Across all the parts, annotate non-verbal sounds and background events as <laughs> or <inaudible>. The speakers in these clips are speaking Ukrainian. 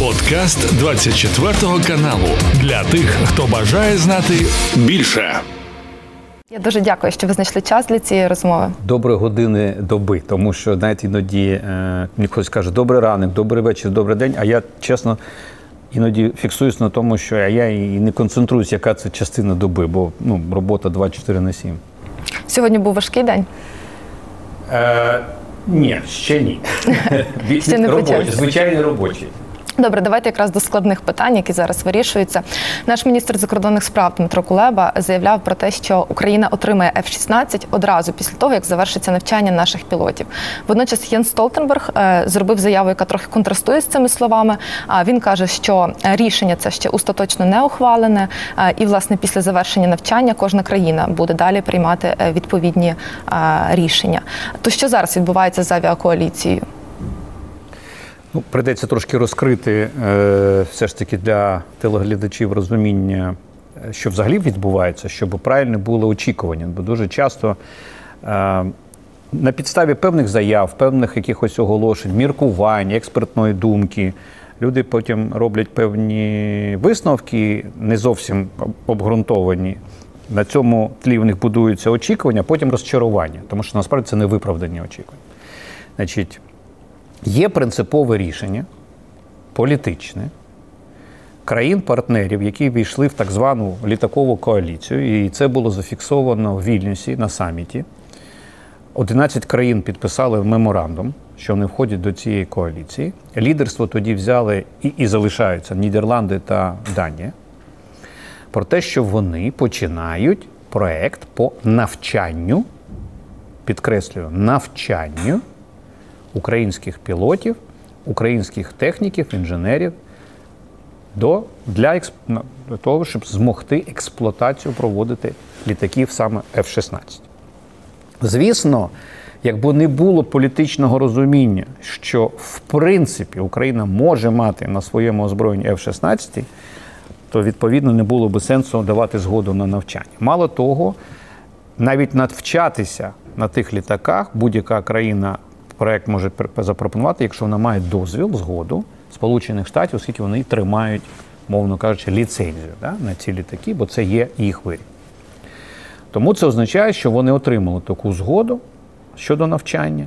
Подкаст 24 каналу для тих, хто бажає знати більше. Я дуже дякую, що ви знайшли час для цієї розмови. Доброї години доби, тому що навіть іноді е, мені хтось каже добрий ранок, добрий вечір, добрий день. А я чесно іноді фіксуюсь на тому, що я і не концентруюсь, яка це частина доби, бо ну, робота 24 на 7. Сьогодні був важкий день. Е, ні, ще ні. <laughs> Ще не робочий, звичайний робочий. Добре, давайте якраз до складних питань, які зараз вирішуються. Наш міністр закордонних справ Дмитро Кулеба заявляв про те, що Україна отримає F-16 одразу після того, як завершиться навчання наших пілотів. Водночас Єн Столтенберг е, зробив заяву, яка трохи контрастує з цими словами. А він каже, що рішення це ще остаточно не ухвалене, і власне після завершення навчання кожна країна буде далі приймати е, відповідні рішення. То що зараз відбувається з авіакоаліцією? Ну, прийдеться трошки розкрити е, все ж таки для телеглядачів розуміння, е, що взагалі відбувається, щоб правильно було очікування. Бо дуже часто е, на підставі певних заяв, певних якихось оголошень, міркувань, експертної думки. Люди потім роблять певні висновки, не зовсім обґрунтовані. На цьому тлі в них будуються очікування, потім розчарування, тому що насправді це не виправдані очікування. Значить, Є принципове рішення політичне країн-партнерів, які війшли в так звану літакову коаліцію, і це було зафіксовано в Вільнюсі на саміті. 11 країн підписали меморандум, що вони входять до цієї коаліції. Лідерство тоді взяли і, і залишаються Нідерланди та Данія. Про те, що вони починають проект по навчанню, підкреслюю, навчанню українських пілотів, українських техніків, інженерів до, для, того, щоб змогти експлуатацію проводити літаків саме F-16. Звісно, якби не було політичного розуміння, що в принципі Україна може мати на своєму озброєнні F-16, то відповідно не було би сенсу давати згоду на навчання. Мало того, навіть навчатися на тих літаках будь-яка країна проект може запропонувати, якщо вона має дозвіл, згоду Сполучених Штатів, оскільки вони тримають, мовно кажучи, ліцензію да, на ці літаки, бо це є їх виріб. Тому це означає, що вони отримали таку згоду щодо навчання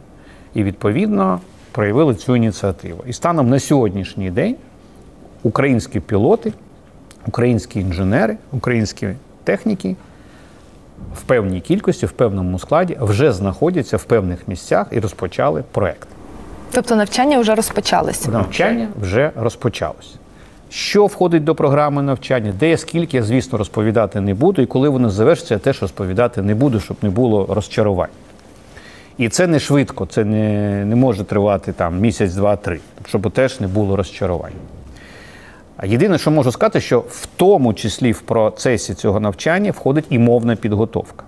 і, відповідно, проявили цю ініціативу. І станом на сьогоднішній день українські пілоти, українські інженери, українські техніки в певній кількості, в певному складі вже знаходяться в певних місцях і розпочали проект. Тобто навчання вже розпочалися. Навчання вже розпочалось. Що входить до програми навчання, де скільки, я, звісно, розповідати не буду, і коли воно завершиться, я теж розповідати не буду, щоб не було розчарувань. І це не швидко, це не, не може тривати там місяць, два, три, щоб теж не було розчарувань. Єдине, що можу сказати, що в тому числі в процесі цього навчання входить і мовна підготовка.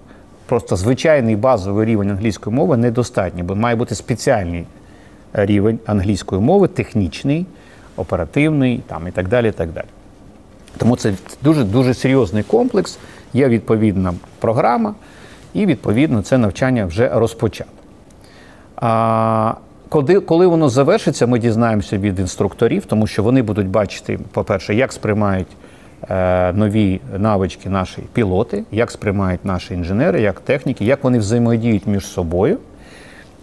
Просто звичайний базовий рівень англійської мови недостатньо, бо має бути спеціальний рівень англійської мови, технічний, оперативний там, і так далі. І так далі. Тому це дуже дуже серйозний комплекс, є відповідна програма, і відповідно це навчання вже розпочато. Коли, коли воно завершиться, ми дізнаємося від інструкторів, тому що вони будуть бачити, по-перше, як сприймають е, нові навички наші пілоти, як сприймають наші інженери, як техніки, як вони взаємодіють між собою,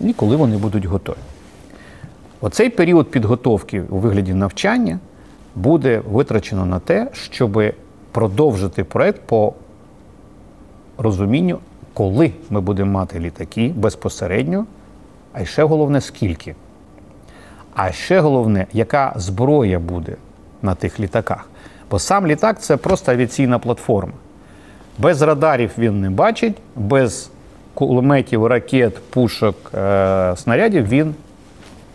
і коли вони будуть готові. Оцей період підготовки у вигляді навчання буде витрачено на те, щоб продовжити проект по розумінню, коли ми будемо мати літаки безпосередньо, а ще головне, скільки. А ще головне, яка зброя буде на тих літаках. Бо сам літак це просто авіаційна платформа. Без радарів він не бачить, без кулеметів, ракет, пушок, е- снарядів він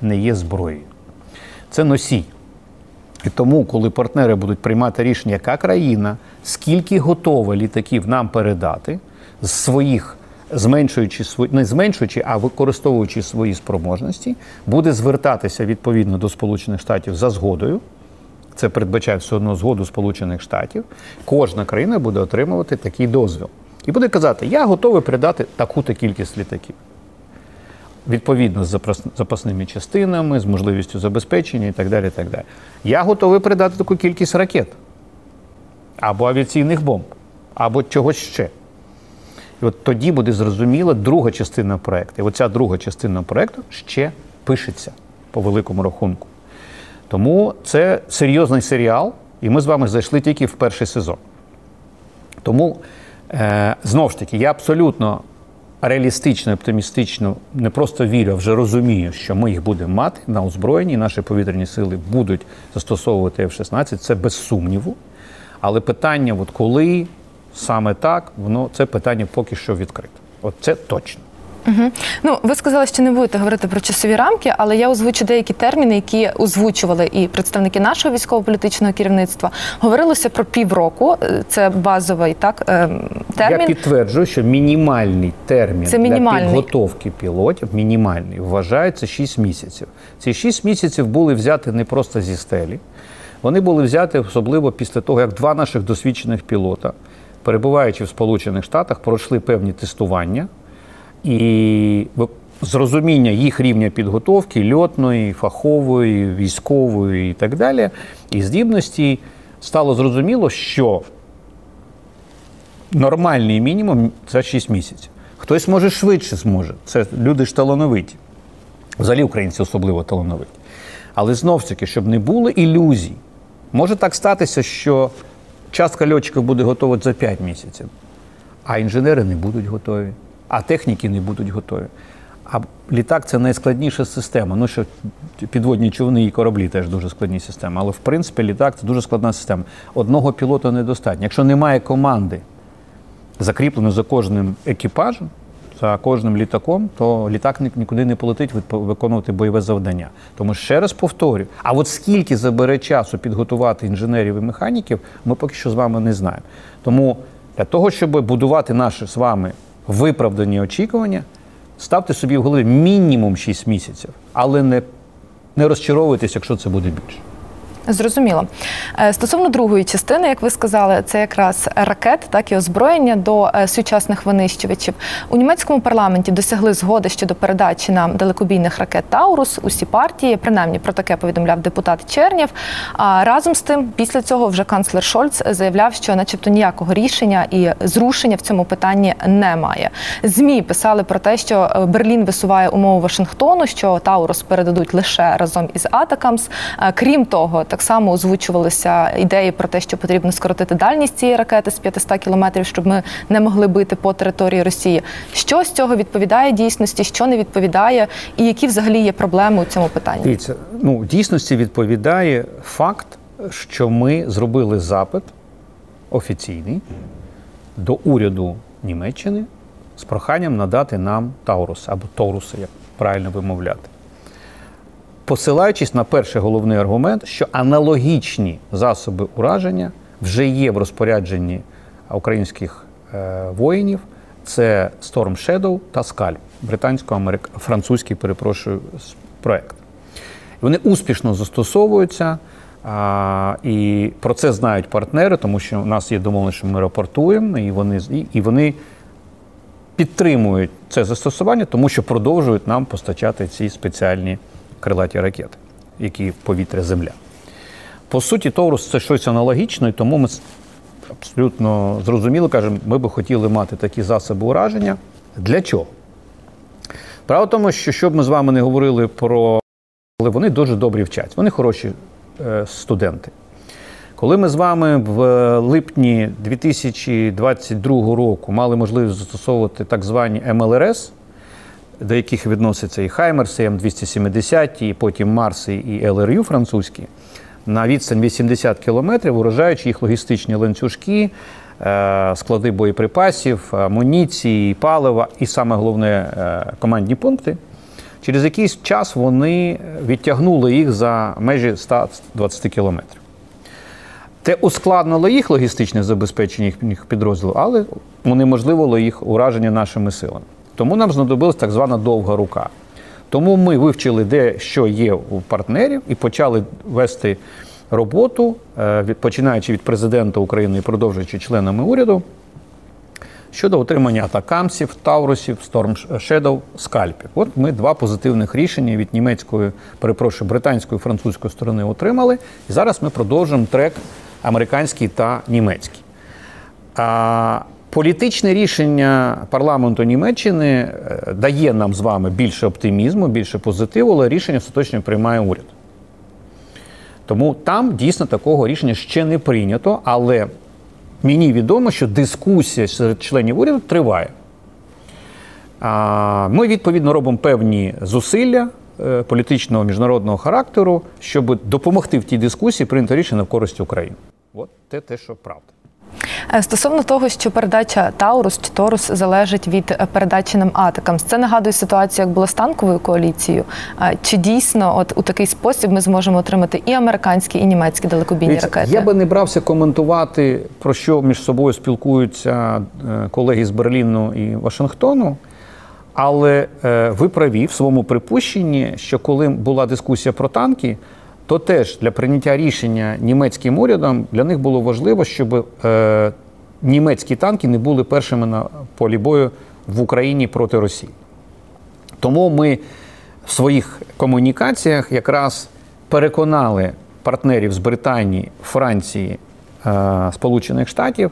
не є зброєю. Це носій. І тому, коли партнери будуть приймати рішення, яка країна, скільки готова літаків нам передати з своїх, зменшуючи свої, не зменшуючи, а використовуючи свої спроможності, буде звертатися відповідно до Сполучених Штатів за згодою. Це передбачає все одно згоду Сполучених Штатів. Кожна країна буде отримувати такий дозвіл. І буде казати, я готовий передати таку-то кількість літаків. відповідно з запасними частинами, з можливістю забезпечення і так далі. І так далі. Я готовий придати таку кількість ракет або авіаційних бомб, або чогось ще. І от тоді буде зрозуміла друга частина проекту. І оця друга частина проекту ще пишеться по великому рахунку. Тому це серйозний серіал, і ми з вами зайшли тільки в перший сезон. Тому е, знову ж таки, я абсолютно реалістично, оптимістично не просто вірю, а вже розумію, що ми їх будемо мати на озброєнні, наші повітряні сили будуть застосовувати F-16, це без сумніву. Але питання, от коли саме так, воно це питання поки що відкрите. От це точно. Ну, ви сказали, що не будете говорити про часові рамки, але я озвучу деякі терміни, які озвучували і представники нашого військово-політичного керівництва. Говорилося про півроку. Е, Це базовий так е, термін. Я підтверджую, що мінімальний термін Це для підготовки пілотів мінімальний вважається 6 місяців. Ці 6 місяців були взяти не просто зі стелі. Вони були взяти особливо після того, як два наших досвідчених пілота, перебуваючи в Сполучених Штатах, пройшли певні тестування і зрозуміння їх рівня підготовки льотної, фахової, військової і так далі, і здібності стало зрозуміло, що нормальний мінімум це 6 місяців. Хтось може швидше зможе. Це люди ж талановиті. Взагалі українці особливо талановиті. Але знов таки, щоб не було ілюзій, може так статися, що частка льотчиків буде готова за 5 місяців, а інженери не будуть готові, а техніки не будуть готові. А літак це найскладніша система. Ну, що підводні човни і кораблі теж дуже складні системи. Але в принципі літак це дуже складна система. Одного пілота недостатньо. Якщо немає команди, закріплено за кожним екіпажем, за кожним літаком, то літак нікуди не полетить виконувати бойове завдання. Тому ще раз повторю: а от скільки забере часу підготувати інженерів і механіків, ми поки що з вами не знаємо. Тому для того, щоб будувати наші з вами виправдані очікування, ставте собі в голові мінімум 6 місяців, але не, не розчаровуйтесь, якщо це буде більше. Зрозуміло. Е, Стосовно другої частини, як ви сказали, це якраз ракет, так і озброєння до е, сучасних винищувачів. У німецькому парламенті досягли згоди щодо передачі нам далекобійних ракет Taurus. Усі партії, принаймні про таке повідомляв депутат Чернєв. А разом з тим, після цього вже канцлер Шольц заявляв, що, начебто, ніякого рішення і зрушення в цьому питанні немає. Змі писали про те, що е, Берлін висуває умови Вашингтону, що Taurus передадуть лише разом із ATACMS. Крім того, так само озвучувалися ідеї про те, що потрібно скоротити дальність цієї ракети з 500 кілометрів, щоб ми не могли бити по території Росії. Що з цього відповідає дійсності, що не відповідає, і які взагалі є проблеми у цьому питанні? Дивіться, ну дійсності відповідає факт, що ми зробили запит офіційний до уряду Німеччини з проханням надати нам Таурус або Торуси, як правильно вимовляти. Посилаючись на перший головний аргумент, що аналогічні засоби ураження вже є в розпорядженні українських е, воїнів, це Storm Shadow та Scalp, британсько-французький, перепрошую, проект. Вони успішно застосовуються, а, і про це знають партнери, тому що у нас є домовленість, що ми рапортуємо, і вони, і, і вони підтримують це застосування, тому що продовжують нам постачати ці спеціальні крилаті ракети, які повітря земля. По суті, Таурус це щось аналогічне, тому ми абсолютно зрозуміло кажемо, ми би хотіли мати такі засоби ураження. Для чого? Справа в тому, що щоб ми з вами не говорили про вони дуже добрі вчать. Вони хороші е, студенти. Коли ми з вами в липні 2022 року мали можливість застосовувати так звані МЛРС, до яких відносяться і Хаймерси, і М270, і потім Марси і ЛРЮ французькі, на відстань 80 кілометрів, уражаючи їх логістичні ланцюжки, е, склади боєприпасів, амуніції, палива і саме головне е, командні пункти. Через якийсь час вони відтягнули їх за межі 120 кілометрів. Це ускладнило їх логістичне забезпечення їхніх підрозділів, але унеможливило їх ураження нашими силами. Тому нам знадобилась так звана довга рука. Тому ми вивчили, де що є у партнерів, і почали вести роботу, е, починаючи від президента України і продовжуючи членами уряду, щодо отримання атакамсів, таурусів, Shadow, скальпів. От ми два позитивних рішення від німецької, перепрошую, британської і французької сторони отримали. І зараз ми продовжуємо трек американський та німецький. Політичне рішення парламенту Німеччини е, дає нам з вами більше оптимізму, більше позитиву, але рішення остаточно приймає уряд. Тому там дійсно такого рішення ще не прийнято, але мені відомо, що дискусія серед членів уряду триває. Ми відповідно робимо певні зусилля е, політичного міжнародного характеру, щоб допомогти в тій дискусії прийняти рішення в користь України. От те, те, що правда. Е, Стосовно того, що передача Таурус чи Торус залежить від е, передачі нам атакам, це нагадує ситуацію, як було з танковою коаліцією. Е, Чи дійсно, от у такий спосіб ми зможемо отримати і американські, і німецькі далекобійні Дивіться, ракети? Я би не брався коментувати, про що між собою спілкуються колеги з Берліну і Вашингтону. Але ви праві в своєму припущенні, що коли була дискусія про танки, то теж для прийняття рішення німецьким урядом для них було важливо, щоб е, німецькі танки не були першими на полі бою в Україні проти Росії. Тому ми в своїх комунікаціях якраз переконали партнерів з Британії, Франції, е, Сполучених Штатів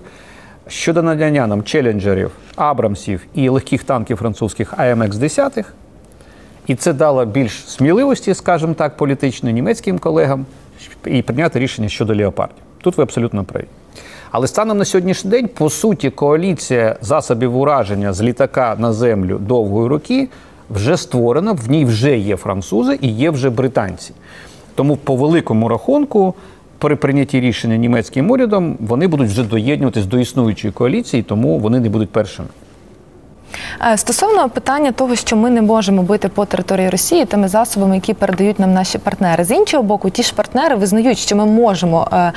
щодо надання нам челенджерів, Абрамсів і легких танків французьких АМХ-10. І це дало більш сміливості, скажімо так, політичної німецьким колегам і прийняти рішення щодо леопардів. Тут ви абсолютно праві. Але станом на сьогоднішній день, по суті, коаліція засобів ураження з літака на землю довгої роки вже створена, в ній вже є французи і є вже британці. Тому, по великому рахунку, при прийнятті рішення німецьким урядом вони будуть вже доєднуватись до існуючої коаліції, тому вони не будуть першими. Е, Стосовно питання того, що ми не можемо бити по території Росії тими засобами, які передають нам наші партнери. З іншого боку, ті ж партнери визнають, що ми можемо е,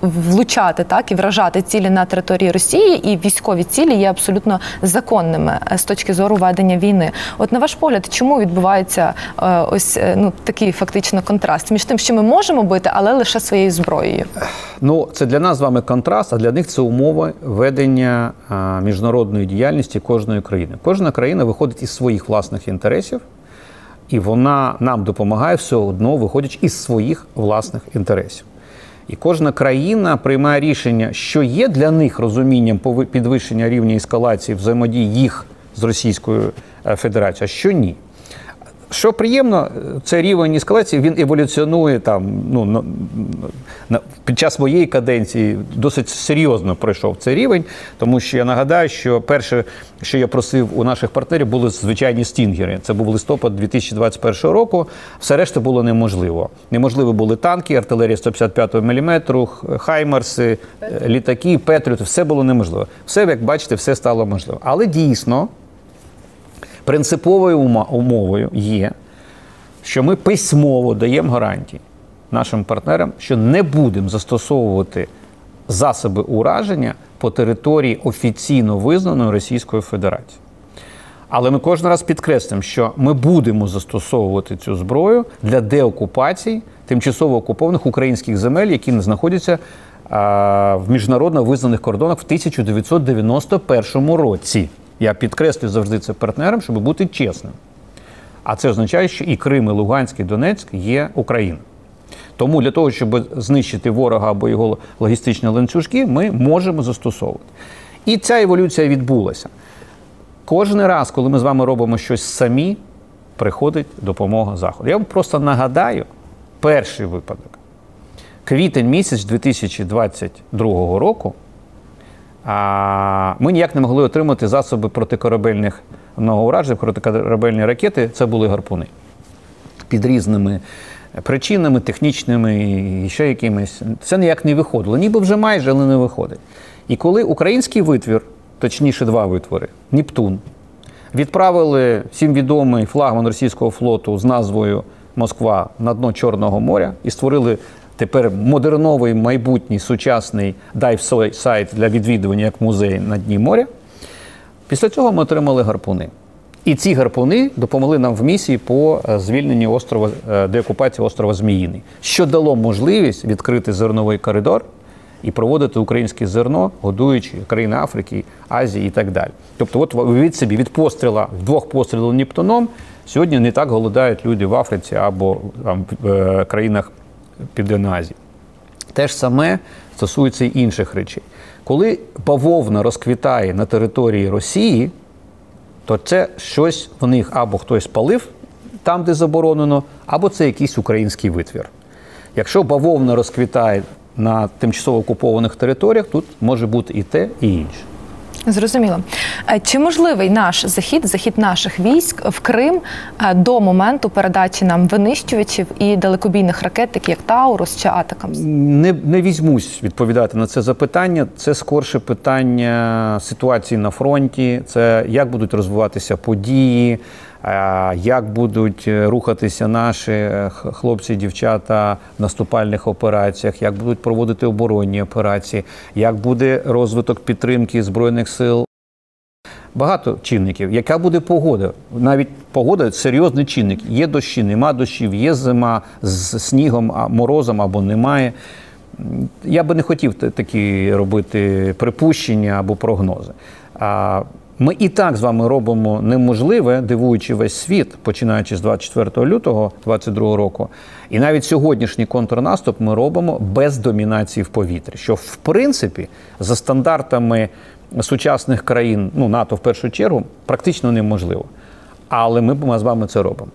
влучати так і вражати цілі на території Росії, і військові цілі є абсолютно законними е, з точки зору ведення війни. От на ваш погляд, чому відбувається ось ну такий фактично контраст між тим, що ми можемо бити, але лише своєю зброєю? Ну, це для нас з вами контраст, а для них це умови ведення міжнародної діяльності кожної країни. Кожна країна виходить із своїх власних інтересів, і вона нам допомагає все одно, виходячи із своїх власних інтересів. І кожна країна приймає рішення, що є для них розумінням підвищення рівня ескалації взаємодії їх з Російською е, Федерацією, а що ні. Що приємно, цей рівень ескалації він еволюціонує там. Ну на, на під час моєї каденції досить серйозно пройшов цей рівень, тому що я нагадаю, що перше, що я просив у наших партнерів, були звичайні стінгери. Це був листопад 2021 року. Все решта було неможливо. Неможливо були танки, артилерія 155 мм, хаймерси, е, літаки, петріоти. Все було неможливо. Все, як бачите, все стало можливо. Але дійсно. Принциповою умовою є, що ми письмово даємо гарантії нашим партнерам, що не будемо застосовувати засоби ураження по території офіційно визнаної Російською Федерацією. Але ми кожен раз підкреслюємо, що ми будемо застосовувати цю зброю для деокупації тимчасово окупованих українських земель, які знаходяться а, в міжнародно визнаних кордонах в 1991 році. Я підкреслюю завжди це партнерам, щоб бути чесним. А це означає, що і Крим, і Луганськ, і Донецьк є Україна. Тому для того, щоб знищити ворога або його логістичні ланцюжки, ми можемо застосовувати. І ця еволюція відбулася. Кожен раз, коли ми з вами робимо щось самі, приходить допомога Заходу. Я вам просто нагадаю перший випадок. Квітень місяць 2022 року а, ми ніяк не могли отримати засоби протикорабельних уражень, протикорабельні ракети це були гарпуни. Під різними причинами, технічними і ще якимись. Це ніяк не виходило. Ніби вже майже, але не виходить. І коли український витвір, точніше, два витвори, Нептун, відправили всім відомий флагман російського флоту з назвою Москва на дно Чорного моря і створили тепер модерновий майбутній сучасний дайв-сайт для відвідування як музей на дні моря. Після цього ми отримали гарпуни. І ці гарпуни допомогли нам в місії по е, звільненню острова, е, деокупації острова Зміїний, що дало можливість відкрити зерновий коридор і проводити українське зерно, годуючи країни Африки, Азії і так далі. Тобто, от від собі від постріла двох пострілів Нептуном сьогодні не так голодають люди в Африці або там, в е, країнах Південної Азії. Те ж саме стосується і інших речей. Коли бавовна розквітає на території Росії, то це щось в них або хтось палив там, де заборонено, або це якийсь український витвір. Якщо бавовна розквітає на тимчасово окупованих територіях, тут може бути і те, і інше. Зрозуміло. Е, Чи можливий наш захід, захід наших військ в Крим е, до моменту передачі нам винищувачів і далекобійних ракет, такі як Таурус чи Атакамс? Не, не візьмусь відповідати на це запитання. Це скорше питання ситуації на фронті, це як будуть розвиватися події, як будуть е, рухатися наші е, хлопці, дівчата в наступальних операціях, як будуть проводити оборонні операції, як буде розвиток підтримки збройних сил. Багато чинників. Яка буде погода? Навіть погода серйозний чинник. Є дощі, нема дощів, є зима з снігом, а морозом або немає. Я би не хотів такі робити припущення або прогнози. Ми і так з вами робимо неможливе, дивуючи весь світ, починаючи з 24 лютого 2022 року. І навіть сьогоднішній контрнаступ ми робимо без домінації в повітрі, що в принципі за стандартами сучасних країн, ну НАТО в першу чергу, практично неможливо. Але ми з вами це робимо.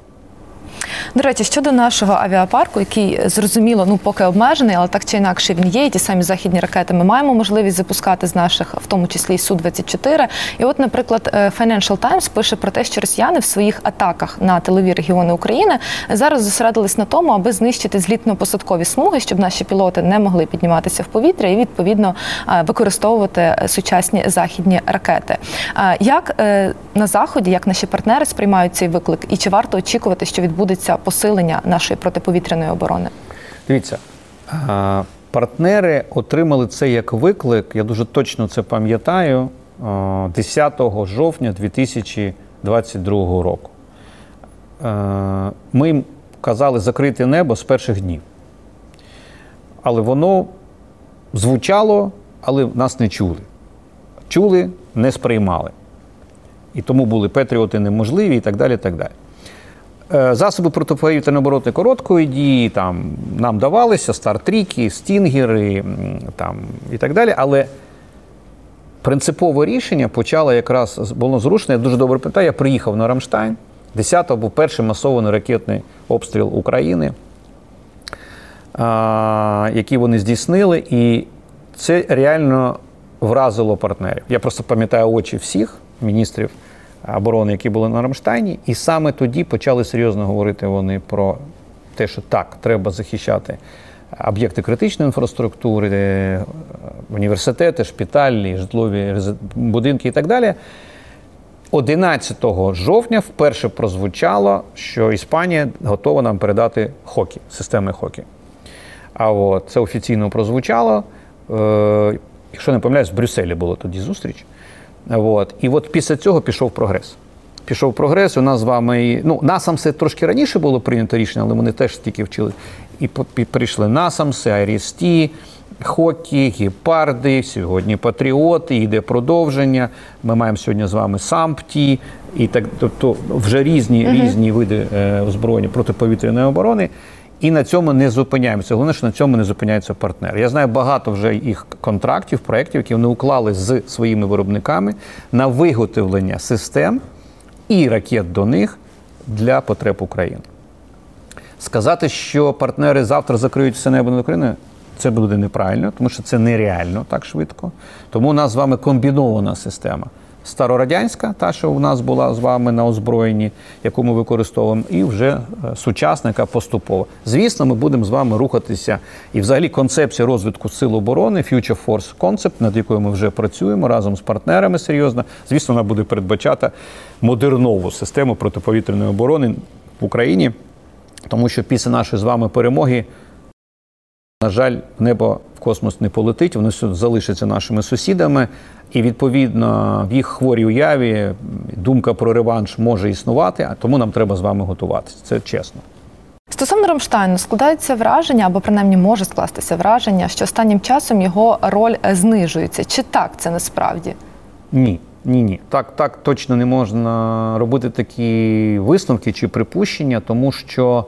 До речі, щодо нашого авіапарку, який зрозуміло, ну поки обмежений, але так чи інакше він є. І ті самі західні ракети ми маємо можливість запускати з наших, в тому числі су 24 І от, наприклад, е, Financial Times пише про те, що росіяни в своїх атаках на тилові регіони України зараз зосередились на тому, аби знищити злітно-посадкові смуги, щоб наші пілоти не могли підніматися в повітря і відповідно е, використовувати е, сучасні західні ракети. Е, Як е, на заході, як наші партнери сприймають цей виклик, і чи варто очікувати, що відбудеться посилення нашої протиповітряної оборони? Дивіться, партнери отримали це як виклик. Я дуже точно це пам'ятаю. 10 жовтня 2022 року. Ми їм казали закрити небо з перших днів. Але воно звучало, але нас не чули. Чули, не сприймали. І тому були патріоти неможливі і так далі. І так далі. Е, Засоби протиповітряної оборони короткої дії там нам давалися стартріки, стінгери там, і так далі. Але принципове рішення почало якраз було зрушено. Я дуже добре пам'ятаю, я приїхав на Рамштайн. 10-го був перший масований ракетний обстріл України, який вони здійснили, і це реально вразило партнерів. Я просто пам'ятаю очі всіх міністрів оборони, які були на Рамштайні, і саме тоді почали серйозно говорити вони про те, що так, треба захищати об'єкти критичної інфраструктури, е, університети, шпиталі, житлові будинки і так далі. 11 жовтня вперше прозвучало, що Іспанія готова нам передати хокі, системи хокі. А от це офіційно прозвучало. Е, якщо не помиляюсь, в Брюсселі було тоді зустріч. От. І от після цього пішов прогрес. Пішов прогрес, у нас з вами. Ну, насамси трошки раніше було прийнято рішення, але вони теж стільки вчили. І прийшли насамси, Айрісті, Хокі, Гепарди, сьогодні Патріоти, йде продовження. Ми маємо сьогодні з вами Сампті, і так, тобто вже різні, різні види е, озброєння протиповітряної оборони. І на цьому не зупиняємося. Головне, що на цьому не зупиняються партнери. Я знаю багато вже їх контрактів, проєктів, які вони уклали з своїми виробниками на виготовлення систем і ракет до них для потреб України. Сказати, що партнери завтра закриють все небо над Україною, це буде неправильно, тому що це нереально так швидко. Тому у нас з вами комбінована система. Старорадянська, та, що у нас була з вами на озброєнні, яку ми використовуємо, і вже е, сучасна, яка поступово. Звісно, ми будемо з вами рухатися. І взагалі концепція розвитку сил оборони, Future Force Concept, над якою ми вже працюємо разом з партнерами серйозно. Звісно, вона буде передбачати модернову систему протиповітряної оборони в Україні. Тому що після нашої з вами перемоги, на жаль, небо космос не полетить, вони залишаться нашими сусідами, і відповідно в їх хворій уяві думка про реванш може існувати, а тому нам треба з вами готуватися. Це чесно. Стосовно Рамштайну складається враження, або принаймні може скластися враження, що останнім часом його роль знижується. Чи так це насправді? Ні, ні, ні. Так, так точно не можна робити такі висновки чи припущення, тому що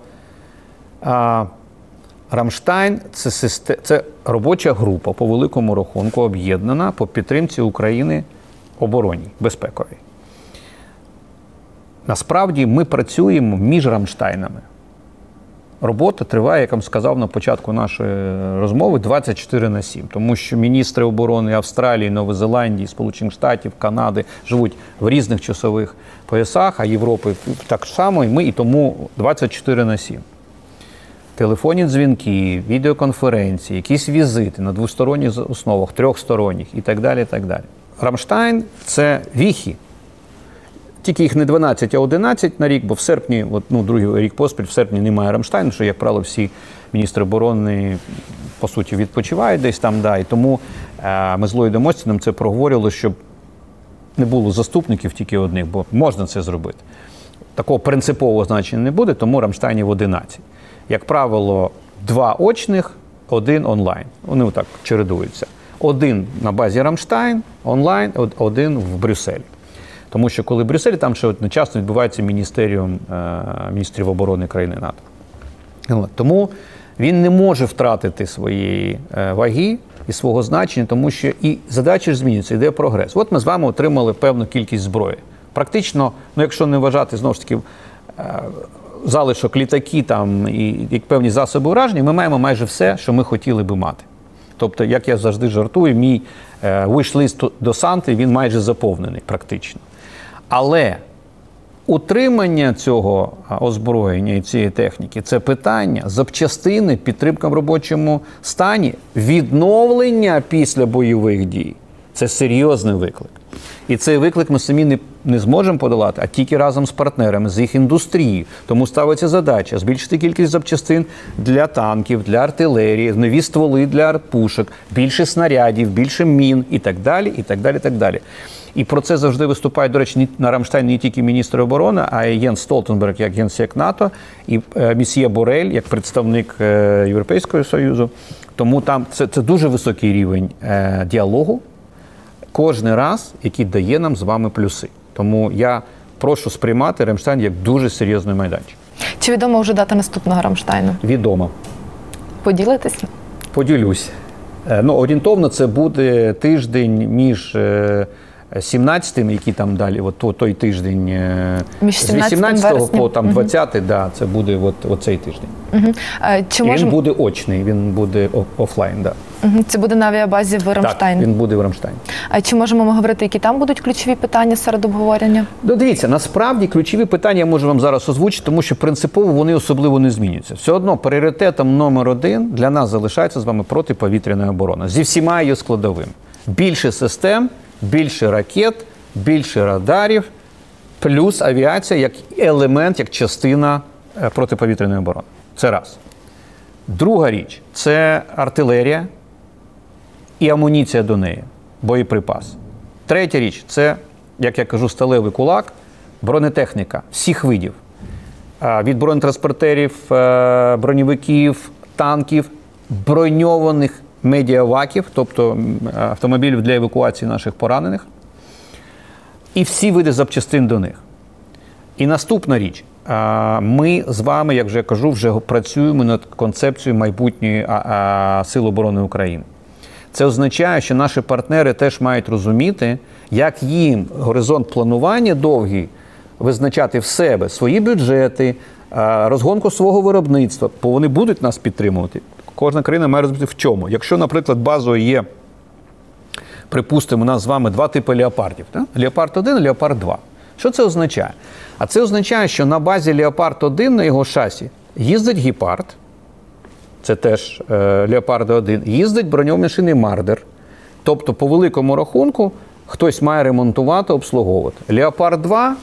а, Рамштайн це, систе- це робоча група по великому рахунку, об'єднана по підтримці України оборонній, безпековій. Насправді ми працюємо між Рамштайнами. Робота триває, як я вам сказав на початку нашої розмови, 24 на 7, тому що міністри оборони Австралії, Нової Зеландії, Сполучених Штатів, Канади живуть в різних часових поясах, а Європи так само, і ми, і тому 24 на 7. Телефонні дзвінки, відеоконференції, якісь візити на двосторонніх основах, трьохсторонніх і так далі. Так далі. Рамштайн це віхи. Тільки їх не 12, а 11 на рік, бо в серпні, от, ну, другий рік поспіль, в серпні немає Рамштайну, що, як правило, всі міністри оборони по суті відпочивають десь там. Да, і тому е, ми з Ллойдом Остіном це проговорювали, щоб не було заступників тільки одних, бо можна це зробити. Такого принципового значення не буде, тому Рамштайнів 11. Як правило, два очних, один онлайн. Вони отак чередуються. Один на базі Рамштайн, онлайн, один в Брюсселі. Тому що коли в Брюсселі, там ще одночасно відбувається міністеріум е, міністрів оборони країни НАТО. Тому він не може втратити своєї е, ваги і свого значення, тому що і задачі ж змінюються, йде прогрес. От ми з вами отримали певну кількість зброї. Практично, ну якщо не вважати знову ж таки е, залишок літаки там і, і певні засоби ураження, ми маємо майже все, що ми хотіли би мати. Тобто, як я завжди жартую, мій е, виш-лист до Санти він майже заповнений практично. Але утримання цього озброєння і цієї техніки це питання запчастини, підтримка в робочому стані, відновлення після бойових дій. Це серйозний виклик. І цей виклик ми самі не, не зможемо подолати, а тільки разом з партнерами, з їх індустрією. Тому ставиться задача збільшити кількість запчастин для танків, для артилерії, нові стволи для артпушок, більше снарядів, більше мін і так далі. І так далі, і так далі. І про це завжди виступають, до речі, на Рамштайні не тільки міністр оборони, а й Єн Столтенберг як генсек НАТО, і е, місьє Борель як представник е, Європейського Союзу. Тому там це, це дуже високий рівень е, діалогу кожен раз, який дає нам з вами плюси. Тому я прошу сприймати Рамштайн як дуже серйозний майданчик. Чи відомо вже дата наступного Рамштайну? Відомо. Поділитися? Поділюсь. Е, Ну, орієнтовно це буде тиждень між е, 17-м, який там далі, от то- той тиждень е, Між з 17 18 по там 20, да, це буде от, оцей тиждень. Мгм. Е, Чи І він буде очний, він буде офлайн. Да. Мгм. це буде на авіабазі в Так, Рамштайн? він буде в Рамштайні. А чи можемо ми говорити, які там будуть ключові питання серед обговорення? Ну, дивіться, насправді ключові питання я можу вам зараз озвучити, тому що принципово вони особливо не змінюються. Все одно пріоритетом номер один для нас залишається з вами протиповітряна оборона зі всіма її складовими. Більше систем, більше ракет, більше радарів, плюс авіація як елемент, як частина е, протиповітряної оборони. Це раз. Друга річ це артилерія і амуніція до неї, боєприпас. Третя річ це, як я кажу, сталевий кулак, бронетехніка всіх видів. Від бронетранспортерів, е, броньовиків, танків, броньованих медіаваків, тобто автомобілів для евакуації наших поранених, і всі види запчастин до них. І наступна річ. Ми з вами, як вже кажу, вже працюємо над концепцією майбутньої Сил оборони України. Це означає, що наші партнери теж мають розуміти, як їм горизонт планування довгий визначати в себе свої бюджети, розгонку свого виробництва, бо вони будуть нас підтримувати. Кожна країна має розуміти в чому. Якщо, наприклад, базою є припустимо, у нас з вами два типи леопардів: так? Леопард 1 і Леопард 2. Що це означає? А це означає, що на базі Леопард 1 на його шасі їздить гепард, це теж е, Леопард 1, їздить броньований Мардер. Тобто, по великому рахунку, хтось має ремонтувати, обслуговувати. Леопард 2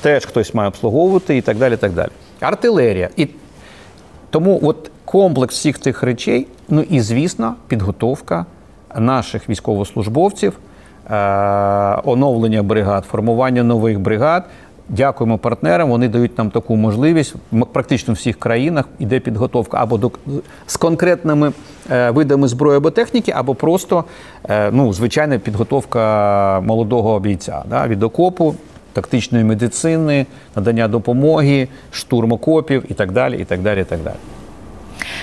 теж хтось має обслуговувати і так далі. Так далі. Артилерія. І тому от комплекс всіх цих речей, ну і звісно, підготовка наших військовослужбовців, е, оновлення бригад, формування нових бригад, Дякуємо партнерам. Вони дають нам таку можливість. Практично в всіх країнах іде підготовка або до з конкретними е, видами зброї або техніки, або просто е, ну, звичайна підготовка молодого бійця да, від окопу, тактичної медицини, надання допомоги, штурм окопів і так далі. І так далі, і так далі.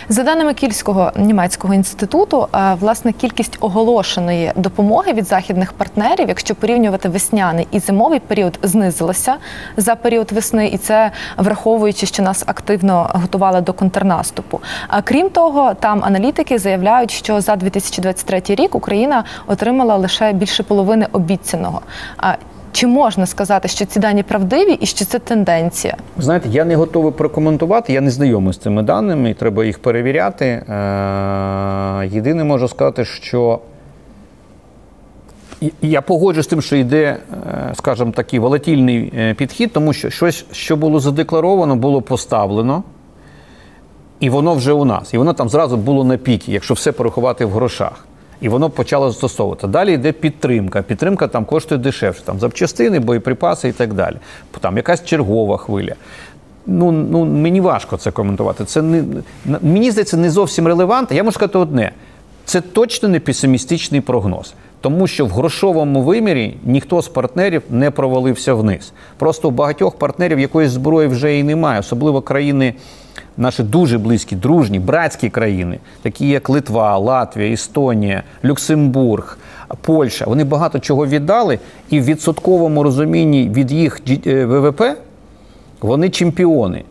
За даними Кільського німецького інституту, е, власне кількість оголошеної допомоги від західних партнерів, якщо порівнювати весняний і зимовий період, знизилася за період весни, і це враховуючи, що нас активно готували до контрнаступу. А крім того, там аналітики заявляють, що за 2023 рік Україна отримала лише більше половини обіцяного. Чи можна сказати, що ці дані правдиві і що це тенденція? Знаєте, я не готовий прокоментувати, я не знайомий з цими даними, і треба їх перевіряти. Е, Єдине можу сказати, що я погоджуюсь з тим, що йде, е, скажімо, такий волатільний е, підхід, тому що щось, що було задекларовано, було поставлено, і воно вже у нас. І воно там зразу було на пікі, якщо все порахувати в грошах. І воно почало застосовувати. Далі йде підтримка. Підтримка там коштує дешевше, там запчастини, боєприпаси і так далі. Там якась чергова хвиля. Ну, ну мені важко це коментувати. Це не мені здається не зовсім релевантно. Я можу сказати одне: це точно не песимістичний прогноз. Тому що в грошовому вимірі ніхто з партнерів не провалився вниз. Просто у багатьох партнерів якоїсь зброї вже і немає, особливо країни, наші дуже близькі, дружні, братські країни, такі як Литва, Латвія, Естонія, Люксембург, Польща. Вони багато чого віддали, і в відсотковому розумінні від їх е, ВВП вони чемпіони.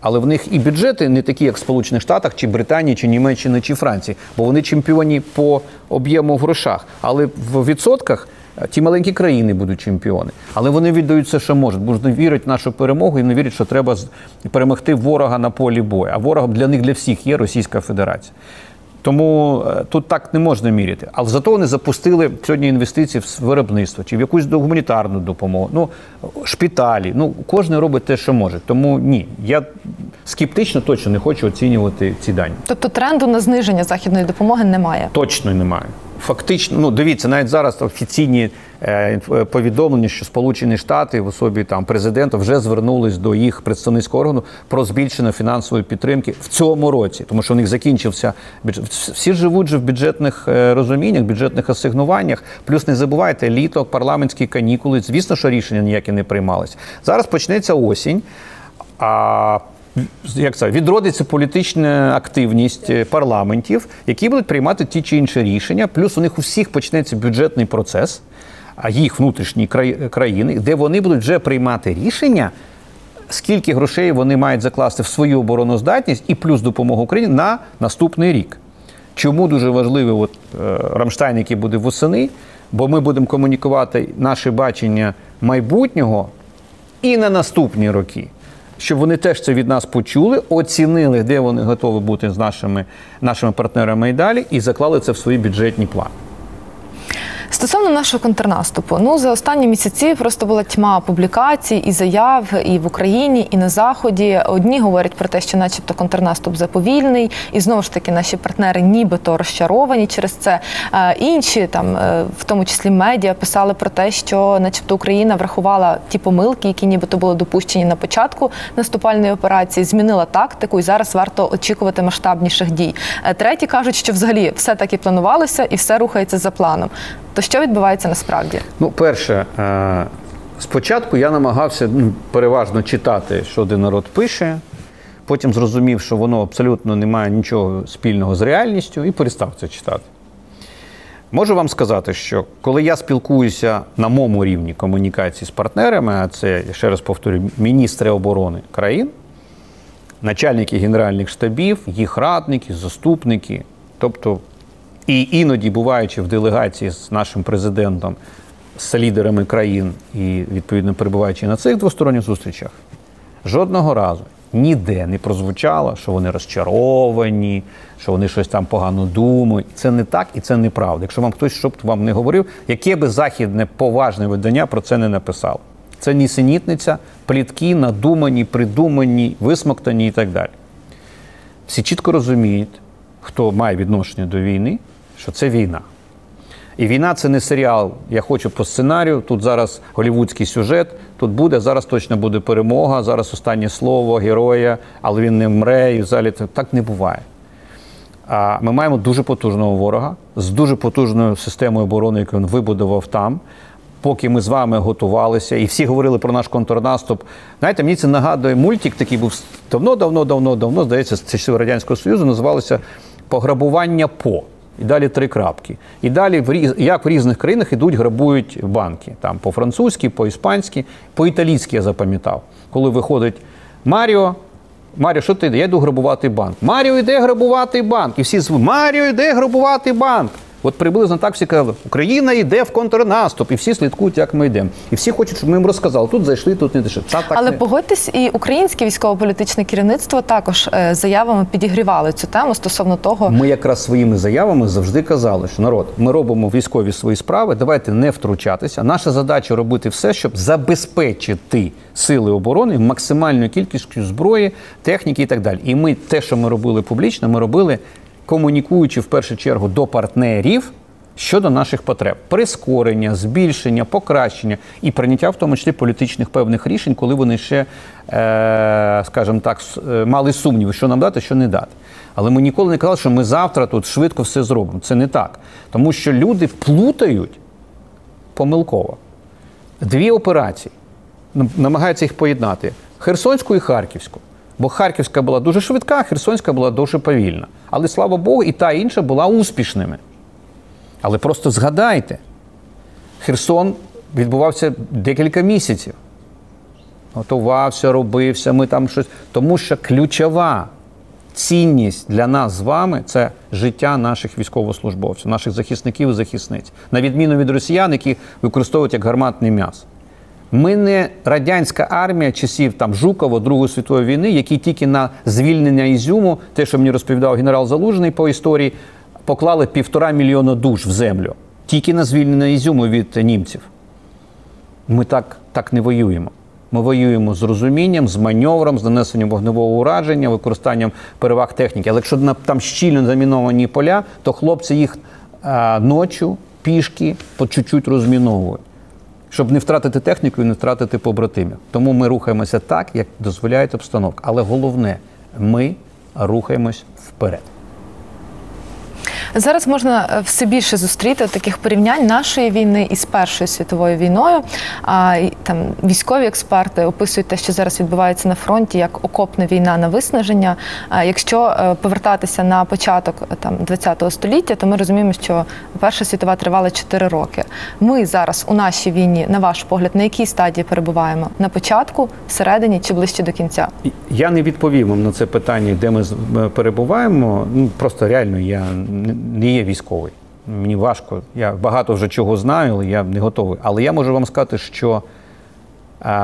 Але в них і бюджети не такі, як в Сполучених Штатах, чи Британії, чи Німеччини, чи Франції, бо вони чемпіоні по об'єму в грошах. Але в відсотках ті маленькі країни будуть чемпіони. Але вони віддають все, що можуть, бо ж не вірять в нашу перемогу і не вірять, що треба перемогти ворога на полі бою. А ворогом для них для всіх є Російська Федерація. Тому е, тут так не можна міряти. Але зато вони запустили сьогодні інвестиції в виробництво чи в якусь гуманітарну допомогу. Ну, шпиталі. Ну, кожен робить те, що може. Тому ні, я скептично точно не хочу оцінювати ці дані. Тобто тренду на зниження західної допомоги немає. Точно немає. Фактично, ну дивіться, навіть зараз офіційні е, е, повідомлення, що Сполучені Штати в особі там президента вже звернулись до їх представницького органу про збільшення фінансової підтримки в цьому році, тому що у них закінчився бюджет. Всі живуть же в бюджетних е, розуміннях, бюджетних асигнуваннях. Плюс не забувайте, літо, парламентські канікули. Звісно, що рішення ніякі не приймалися. Зараз почнеться осінь. А як це відродиться політична активність е, парламентів, які будуть приймати ті чи інші рішення. Плюс у них у всіх почнеться бюджетний процес, а їх внутрішні країни, де вони будуть вже приймати рішення. Скільки грошей вони мають закласти в свою обороноздатність і плюс допомогу Україні на наступний рік? Чому дуже важливий от, е, Рамштайн, який буде восени? Бо ми будемо комунікувати наше бачення майбутнього і на наступні роки. Щоб вони теж це від нас почули, оцінили, де вони готові бути з нашими, нашими партнерами і далі, і заклали це в свої бюджетні плани. Стосовно нашого контрнаступу, ну за останні місяці просто була тьма публікацій і заяв і в Україні, і на заході. Одні говорять про те, що, начебто, контрнаступ заповільний, і знову ж таки наші партнери нібито розчаровані через це. Е, Інші там, е, в тому числі медіа, писали про те, що, начебто, Україна врахувала ті помилки, які нібито були допущені на початку наступальної операції, змінила тактику, і зараз варто очікувати масштабніших дій. Е, Треті кажуть, що взагалі все так і планувалося, і все рухається за планом. То що відбувається насправді? Ну, перше, е, спочатку я намагався ну, переважно читати, що один народ пише. Потім зрозумів, що воно абсолютно не має нічого спільного з реальністю, і перестав це читати. Можу вам сказати, що коли я спілкуюся на моєму рівні комунікації з партнерами, а це, я ще раз повторюю, міністри оборони країн, начальники генеральних штабів, їх радники, заступники, тобто і іноді, буваючи в делегації з нашим президентом, з лідерами країн і відповідно перебуваючи на цих двосторонніх зустрічах, жодного разу ніде не прозвучало, що вони розчаровані, що вони щось там погано думають. Це не так і це неправда. Якщо вам хтось щоб вам не говорив, яке би західне поважне видання про це не написало. Це нісенітниця, плітки, надумані, придумані, висмоктані і так далі. Всі чітко розуміють, хто має відношення до війни, що це війна. І війна це не серіал. Я хочу по сценарію. Тут зараз голівудський сюжет. Тут буде зараз точно буде перемога. Зараз останнє слово героя, але він не мре. І взагалі так не буває. А ми маємо дуже потужного ворога з дуже потужною системою оборони, яку він вибудував там. Поки ми з вами готувалися, і всі говорили про наш контрнаступ. Знаєте, мені це нагадує мультик, такий був давно, давно, давно, давно, здається, часів Радянського Союзу, називалося Пограбування по. І далі три крапки. І далі в як в різних країнах ідуть, грабують банки. Там по-французьки, по-іспанськи, по-італійськи я запам'ятав. Коли виходить Маріо, Маріо, що ти йде? Я йду грабувати банк. Маріо йде грабувати банк. І всі звуть, Маріо йде грабувати банк. От приблизно так всі казали, Україна йде в контрнаступ, і всі слідкують, як ми йдемо. І всі хочуть, щоб ми їм розказали. Тут зайшли, тут не дійшли. Та так Але не... погодьтесь, і українське військово-політичне керівництво також е, заявами підігрівали цю тему стосовно того, Ми якраз своїми заявами завжди казали, що народ, ми робимо військові свої справи, давайте не втручатися. Наша задача робити все, щоб забезпечити сили оборони максимальною кількістю зброї, техніки і так далі. І ми те, що ми робили публічно, ми робили комунікуючи в першу чергу до партнерів. Щодо наших потреб, прискорення, збільшення, покращення і прийняття, в тому числі політичних певних рішень, коли вони ще, е, скажімо так, е, мали сумніви, що нам дати, що не дати. Але ми ніколи не казали, що ми завтра тут швидко все зробимо. Це не так. Тому що люди плутають помилково дві операції, намагаються їх поєднати: Херсонську і Харківську. Бо Харківська була дуже швидка, Херсонська була дуже повільна. Але слава Богу, і та і інша була успішними. Але просто згадайте, Херсон відбувався декілька місяців. Готувався, робився, ми там щось. Тому що ключова цінність для нас з вами це життя наших військовослужбовців, наших захисників і захисниць, на відміну від росіян, які використовують як гарматне м'ясо. Ми не радянська армія часів там Жукова Другої світової війни, які тільки на звільнення Ізюму, те, що мені розповідав генерал Залужний по історії, поклали півтора мільйона душ в землю. Тільки на звільнення Ізюму від німців. Ми так, так не воюємо. Ми воюємо з розумінням, з маневром, з нанесенням вогневого ураження, використанням переваг техніки. Але якщо там щільно заміновані поля, то хлопці їх а, ночі пішки по чуть-чуть розміновують, щоб не втратити техніку і не втратити побратимів. Тому ми рухаємося так, як дозволяє обстановка. Але головне, ми рухаємось вперед. Зараз можна е, все більше зустріти таких порівнянь нашої війни із Першою світовою війною. А там військові експерти описують те, що зараз відбувається на фронті, як окопна війна на виснаження. А якщо е, повертатися на початок е, там 20 століття, то ми розуміємо, що Перша світова тривала 4 роки. Ми зараз у нашій війні, на ваш погляд, на якій стадії перебуваємо? На початку, всередині чи ближче до кінця? Я не відповім вам на це питання, де ми перебуваємо. Ну просто реально я не- є військовий. Мені важко. Я багато вже чого знаю, але я не готовий. Але я можу вам сказати, що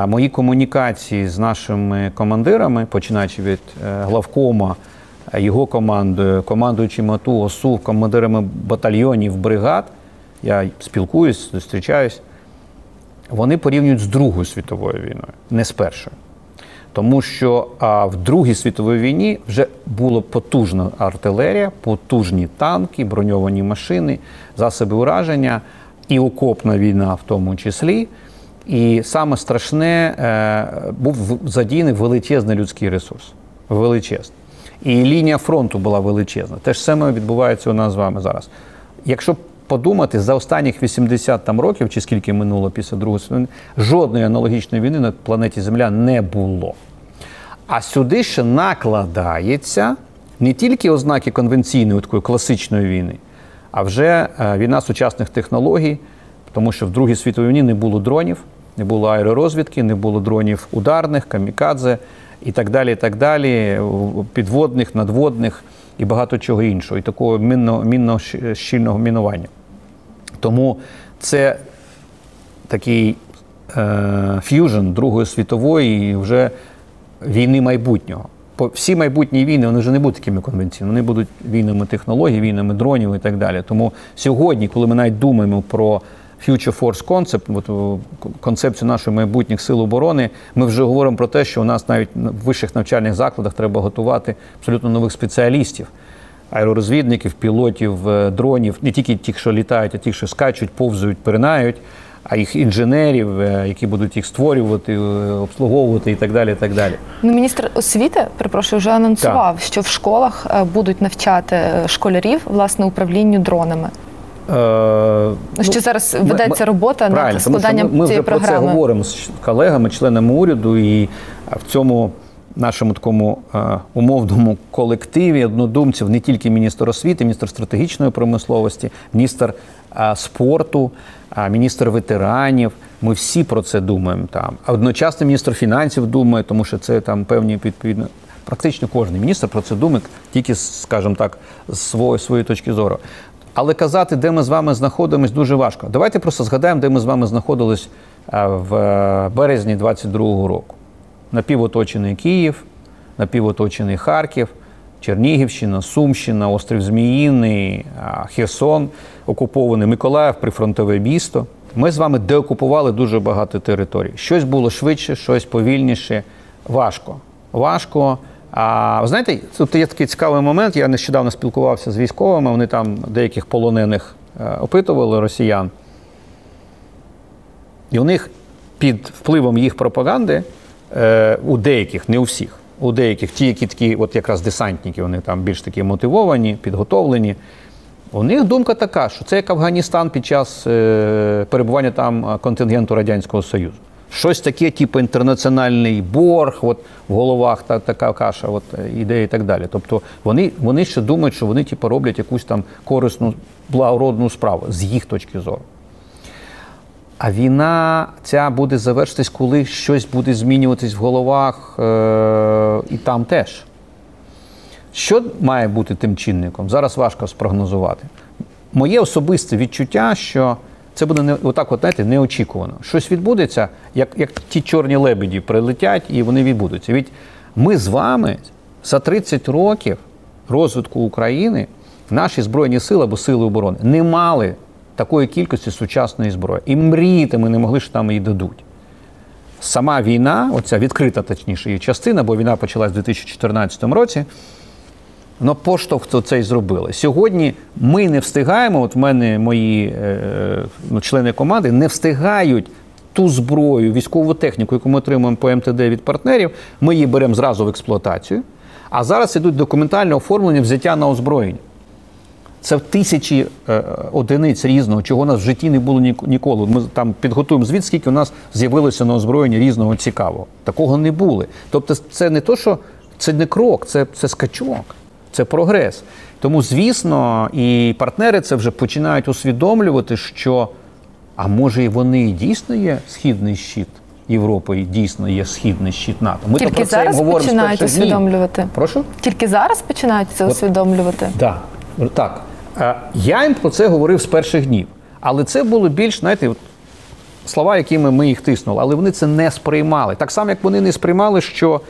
мої комунікації з нашими командирами, починаючи від е, главкома, е, його командою, командуючим АТУ, ОСУ, командирами батальйонів, бригад, я спілкуюсь, зустрічаюсь, вони порівнюють з Другою світовою війною, не з першою. Тому що а, в Другій світовій війні вже була потужна артилерія, потужні танки, броньовані машини, засоби ураження і окопна війна в тому числі. І саме страшне е, був задіяний величезний людський ресурс. Величезний. І лінія фронту була величезна. Те ж саме відбувається у нас з вами зараз. Якщо подумати, за останніх 80 там років, чи скільки минуло після Другої світової, жодної аналогічної війни на планеті Земля не було. А сюди ще накладається не тільки ознаки конвенційної такої класичної війни, а вже е, війна сучасних технологій, тому що в Другій світовій війні не було дронів, не було аеророзвідки, не було дронів ударних, камікадзе і так далі, і так далі, підводних, надводних і багато чого іншого, і такого мінно, мінно щільного мінування. Тому це такий е, ф'южн Другої світової і вже війни майбутнього. Всі майбутні війни вони вже не будуть такими конвенційними, вони будуть війнами технологій, війнами дронів і так далі. Тому сьогодні, коли ми навіть думаємо про Future Force Concept, от, концепцію нашої майбутніх сил оборони, ми вже говоримо про те, що у нас навіть в вищих навчальних закладах треба готувати абсолютно нових спеціалістів. Аеророзвідників, пілотів, е, дронів, не тільки тих, що літають, а тих, що скачуть, повзують, перенають, а їх інженерів, е, які будуть їх створювати, е, обслуговувати і так далі. І так далі. Ну, міністр освіти, перепрошую, вже анонсував, що в школах будуть навчати школярів власне управлінню дронами. Е, Ну, що зараз ведеться ми- робота над складанням ми, ми цієї вже про це говоримо з колегами, членами уряду, і в цьому нашому такому е, умовному колективі однодумців не тільки міністр освіти, міністр стратегічної промисловості, міністр е, спорту, а міністр ветеранів. Ми всі про це думаємо там. А одночасно міністр фінансів думає, тому що це там певні відповідно. Практично кожен міністр про це думає, тільки, скажімо так, з своєї, своєї точки зору. Але казати, де ми з вами знаходимось, дуже важко. Давайте просто згадаємо, де ми з вами знаходились е, в е, березні 22-го року. Напівоточений Київ, напівоточений Харків, Чернігівщина, Сумщина, Острів Зміїний, Херсон, окупований Миколаїв, прифронтове місто. Ми з вами деокупували дуже багато територій. Щось було швидше, щось повільніше. Важко. Важко. А ви знаєте, тут є такий цікавий момент. Я нещодавно спілкувався з військовими. Вони там деяких полонених е, опитували росіян. І у них під впливом їх пропаганди, е, у деяких, не у всіх, у деяких, ті, які такі, от якраз десантники, вони там більш такі мотивовані, підготовлені. У них думка така, що це як Афганістан під час е, перебування там е, контингенту Радянського Союзу. Щось таке, типу інтернаціональний борг, от в головах та, така каша, от, е, ідея і так далі. Тобто вони, вони ще думають, що вони типу, роблять якусь там корисну, благородну справу з їх точки зору. А війна ця буде завершитись, коли щось буде змінюватись в головах е- і там теж. Що має бути тим чинником? Зараз важко спрогнозувати. Моє особисте відчуття, що це буде не отак, от, знаєте, неочікувано. Щось відбудеться, як, як ті чорні лебеді прилетять, і вони відбудуться. Від ми з вами за 30 років розвитку України наші збройні сили або сили оборони не мали такої кількості сучасної зброї. І мріяти ми не могли, що там її дадуть. Сама війна, оця відкрита, точніше, її частина, бо війна почалась у 2014 році. Ну, поштовх то це й зробили. Сьогодні ми не встигаємо. От в мене мої е, ну, члени команди не встигають ту зброю, військову техніку, яку ми отримуємо по МТД від партнерів. Ми її беремо зразу в експлуатацію. А зараз ідуть документальне оформлення взяття на озброєння. Це в тисячі е, одиниць різного, чого у нас в житті не було ні- ніколи. Ми там підготуємо звіт, скільки у нас з'явилося на озброєнні різного цікавого. Такого не було. Тобто, це не то, що це не крок, це, це скачок, це прогрес. Тому, звісно, і партнери це вже починають усвідомлювати, що а може і вони і дійсно є східний щит Європи, і дійсно є східний щит НАТО. Ми то Тільки про це зараз говоримо починають усвідомлювати. Прошу? Тільки зараз починають це усвідомлювати. Да. Так. Е, Я їм про це говорив з перших днів. Але це було більш, знаєте, от слова, якими ми їх тиснули, але вони це не сприймали. Так само, як вони не сприймали, що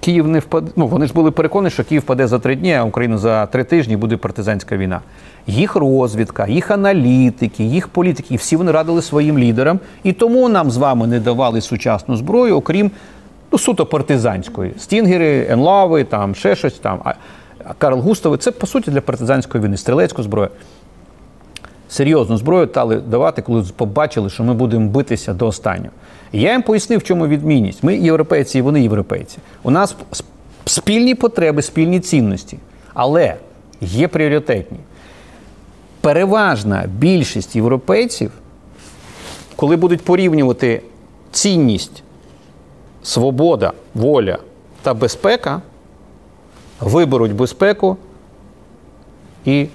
Київ не впаде. Ну, вони ж були переконані, що Київ впаде за три дні, а Україна за три тижні буде партизанська війна. Їх розвідка, їх аналітики, їх політики, і всі вони радили своїм лідерам. І тому нам з вами не давали сучасну зброю, окрім ну, суто партизанської. Стінгери, Енлави, там ще щось там. Карл Густави це по суті для партизанської війни, стрілецьку зброю. Серйозну зброю стали давати, коли побачили, що ми будемо битися до останнього. Я їм пояснив, в чому відмінність. Ми європейці, і вони європейці. У нас спільні потреби, спільні цінності, але є пріоритетні. Переважна більшість європейців, коли будуть порівнювати цінність, свобода, воля та безпека, виберуть безпеку і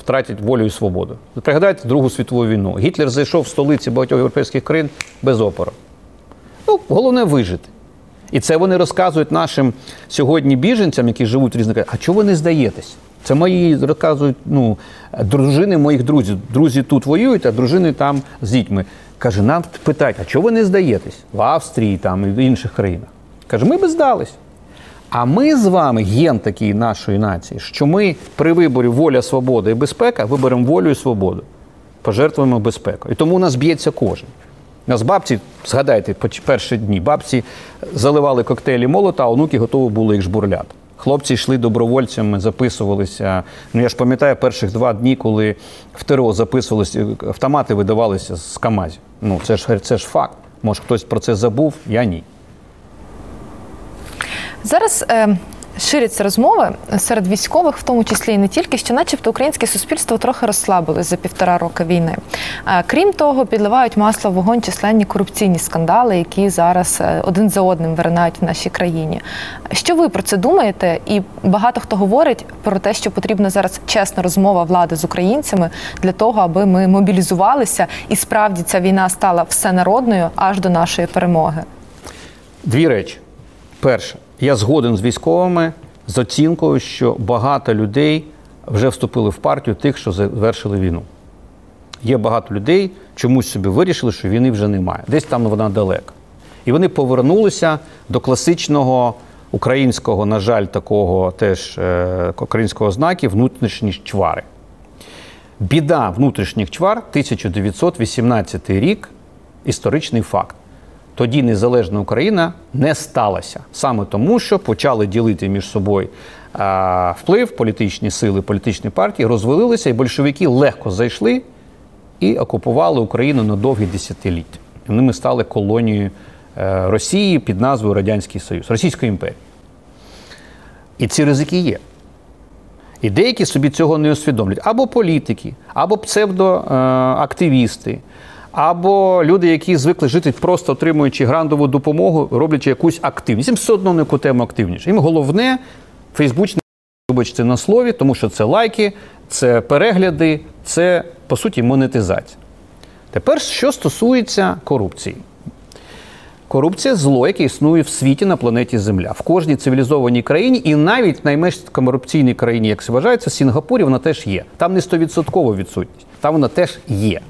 втратять волю і свободу. Пригадайте Другу світову війну. Гітлер зайшов в столиці багатьох європейських країн без опору. Ну, головне вижити. І це вони розказують нашим сьогодні біженцям, які живуть в різних країнах. А чого ви не здаєтесь? Це мої розказують ну, дружини моїх друзів. Друзі тут воюють, а дружини там з дітьми. Каже, нам питають, а чого ви не здаєтесь? В Австрії там і в інших країнах. Каже, ми би здались. А ми з вами, ген такий нашої нації, що ми при виборі воля, свобода і безпека виберемо волю і свободу, пожертвуємо безпеку. І тому у нас б'ється кожен. У нас бабці, згадайте, перші дні, бабці заливали коктейлі молота, а онуки готові були їх жбурляти. Хлопці йшли добровольцями, записувалися. Ну я ж пам'ятаю перших два дні, коли в ТРО записувалися, автомати видавалися з КАМАЗів. Ну це ж це ж факт. Може, хтось про це забув, я ні. Зараз е, ширяться розмови серед військових, в тому числі і не тільки, що, начебто, українське суспільство трохи розслабилось за півтора роки війни. Е, крім того, підливають масло в вогонь численні корупційні скандали, які зараз е, один за одним виринають в нашій країні. Що ви про це думаєте? І багато хто говорить про те, що потрібна зараз чесна розмова влади з українцями для того, аби ми мобілізувалися, і справді ця війна стала всенародною аж до нашої перемоги. Дві речі. Перше, я згоден з військовими з оцінкою, що багато людей вже вступили в партію тих, що завершили війну. Є багато людей, чомусь собі вирішили, що війни вже немає. Десь там вона далека. І вони повернулися до класичного українського, на жаль, такого теж е, українського знаку внутрішні чвари. Біда внутрішніх чвар 1918 рік історичний факт. Тоді незалежна Україна не сталася саме тому, що почали ділити між собою вплив, політичні сили, політичні партії розвалилися, і большевики легко зайшли і окупували Україну на довгі десятиліття. Вони стали колонією е, Росії під назвою Радянський Союз, Російської імперії. І ці ризики є. І деякі собі цього не усвідомлюють. Або політики, або псевдоактивісти, або люди, які звикли жити, просто отримуючи грантову допомогу, роблячи якусь активність. Їм все одно на яку тему активніше. Їм головне Фейсбучне, вибачте, на слові, тому що це лайки, це перегляди, це, по суті, монетизація. Тепер, що стосується корупції. Корупція зло, яке існує в світі на планеті Земля. В кожній цивілізованій країні, і навіть в найменш корупційній країні, як вважається, в Сінгапурі вона теж є. Там не 100% відсутність, там вона теж є.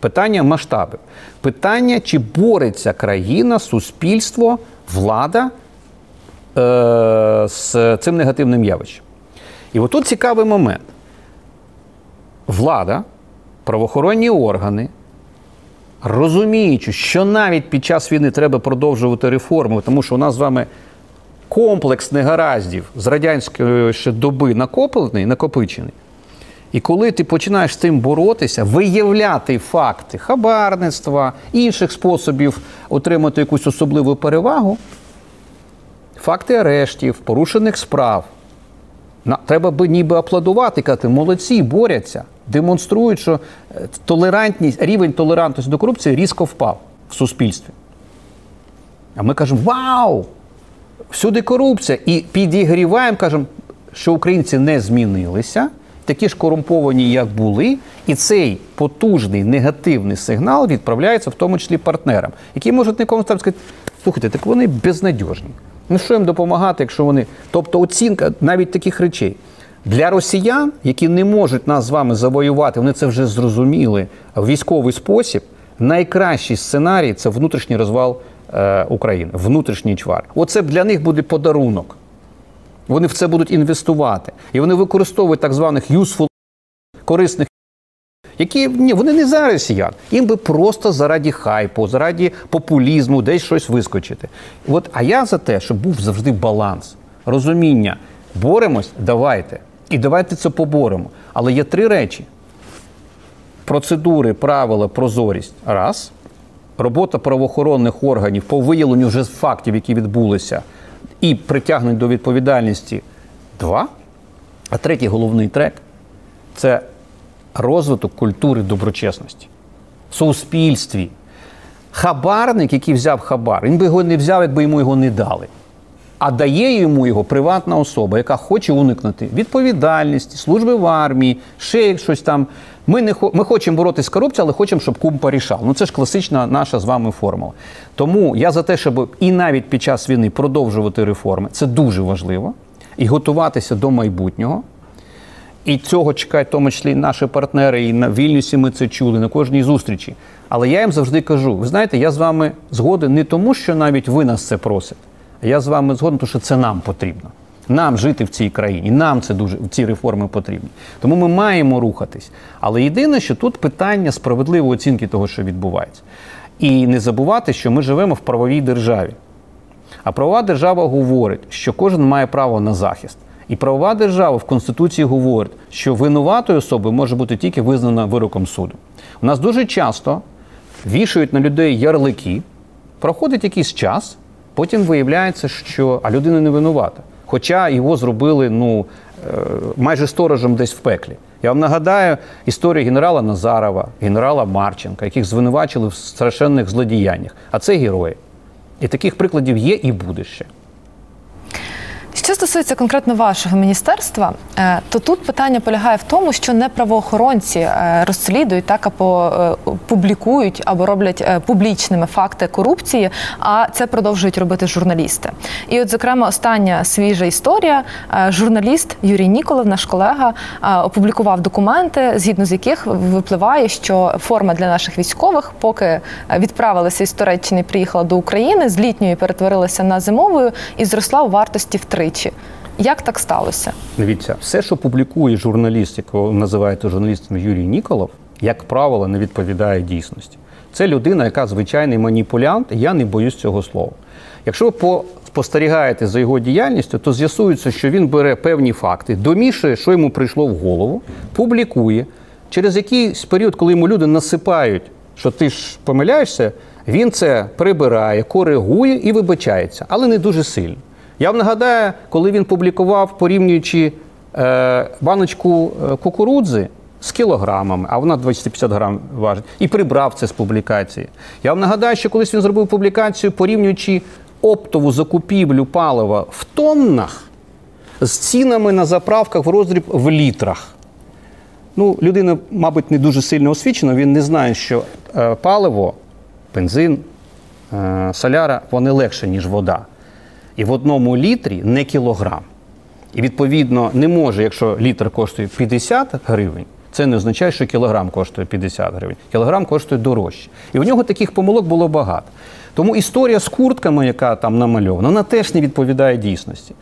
Питання масштабів. Питання, чи бореться країна, суспільство, влада е- з цим негативним явищем. І отут цікавий момент. Влада, правоохоронні органи, розуміючи, що навіть під час війни треба продовжувати реформи, тому що у нас з вами комплекс негараздів з радянської ще доби накоплений, накопичений. І коли ти починаєш з цим боротися, виявляти факти хабарництва, інших способів отримати якусь особливу перевагу, факти арештів, порушених справ, треба би ніби аплодувати, казати, молодці, борються, демонструють, що е, толерантність, рівень толерантності до корупції різко впав в суспільстві. А ми кажемо, вау! Всюди корупція. І підігріваємо, кажемо, що українці не змінилися такі ж корумповані, як були, і цей потужний негативний сигнал відправляється в тому числі партнерам, які можуть нікому там сказати, слухайте, так вони безнадіжні. Ну що їм допомагати, якщо вони. Тобто оцінка навіть таких речей. Для росіян, які не можуть нас з вами завоювати, вони це вже зрозуміли в військовий спосіб. Найкращий сценарій це внутрішній розвал е, України, внутрішній чвар. Оце для них буде подарунок. Вони в це будуть інвестувати. І вони використовують так званих useful, корисних, які ні, вони не за росіян. Їм би просто заради хайпу, заради популізму, десь щось вискочити. От, А я за те, щоб був завжди баланс, розуміння. Боремось, давайте. І давайте це поборемо. Але є три речі: процедури, правила, прозорість. Раз. Робота правоохоронних органів по виявленню вже фактів, які відбулися і притягнуть до відповідальності два. А третій головний трек це розвиток культури доброчесності в суспільстві. Хабарник, який взяв хабар, він би його не взяв, якби йому його не дали. А дає йому його приватна особа, яка хоче уникнути відповідальності, служби в армії, ще щось там. Ми не ми хочемо боротися з корупцією, але хочемо, щоб кум порішав. Ну це ж класична наша з вами формула. Тому я за те, щоб і навіть під час війни продовжувати реформи, це дуже важливо, і готуватися до майбутнього. І цього чекають в тому числі наші партнери, і на Вільнюсі ми це чули на кожній зустрічі. Але я їм завжди кажу: ви знаєте, я з вами згоден не тому, що навіть ви нас це просите. а Я з вами згоден, тому що це нам потрібно. Нам жити в цій країні, нам це дуже ці реформи потрібні. Тому ми маємо рухатись. Але єдине, що тут питання справедливої оцінки того, що відбувається. І не забувати, що ми живемо в правовій державі. А правова держава говорить, що кожен має право на захист. І правова держава в Конституції говорить, що винуватою особою може бути тільки визнана вироком суду. У нас дуже часто вішають на людей ярлики, проходить якийсь час, потім виявляється, що а людина не винувата. Хоча його зробили ну, е, майже сторожем десь в пеклі. Я вам нагадаю історію генерала Назарова, генерала Марченка, яких звинувачили в страшенних злодіяннях. А це герої. І таких прикладів є і буде ще. Що стосується конкретно вашого міністерства, е, то тут питання полягає в тому, що не правоохоронці е, розслідують так або е, публікують або роблять публічними факти корупції, а це продовжують робити журналісти. І, от, зокрема, остання свіжа історія: журналіст Юрій Ніколов, наш колега, опублікував документи, згідно з яких випливає, що форма для наших військових, поки відправилися із Туреччини, приїхала до України, з літньої перетворилася на зимовою і зросла у вартості втричі. Як так сталося? Дивіться, все, що публікує журналіст, якого називаєте журналістом Юрій Ніколов, як правило, не відповідає дійсності. Це людина, яка звичайний маніпулянт, я не боюсь цього слова. Якщо ви по- спостерігаєте за його діяльністю, то з'ясується, що він бере певні факти, домішує, що йому прийшло в голову, публікує. Через якийсь період, коли йому люди насипають, що ти ж помиляєшся, він це прибирає, коригує і вибачається, але не дуже сильно. Я вам нагадаю, коли він публікував, порівнюючи е, баночку е, кукурудзи з кілограмами, а вона 250 грам важить, і прибрав це з публікації. Я вам нагадаю, що колись він зробив публікацію, порівнюючи оптову закупівлю палива в тоннах з цінами на заправках в роздріб в літрах. Ну, людина, мабуть, не дуже сильно освічена, він не знає, що е, паливо, бензин, соляра, вони легше, ніж вода. І в одному літрі не кілограм. І відповідно не може, якщо літр коштує 50 гривень, це не означає, що кілограм коштує 50 гривень. Кілограм коштує дорожче. І у нього таких помилок було багато. Тому історія з куртками, яка там намальована, вона теж не відповідає дійсності.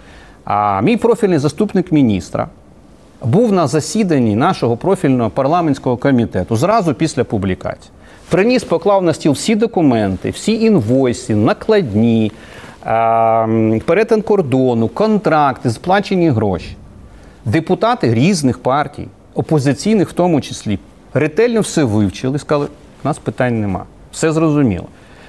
А мій профільний заступник міністра був на засіданні нашого профільного парламентського комітету зразу після публікації. Приніс, поклав на стіл всі документи, всі інвойси, накладні, перетин кордону, контракти, сплачені гроші. Депутати різних партій, опозиційних в тому числі, ретельно все вивчили, сказали, у нас питань нема. Все зрозуміло.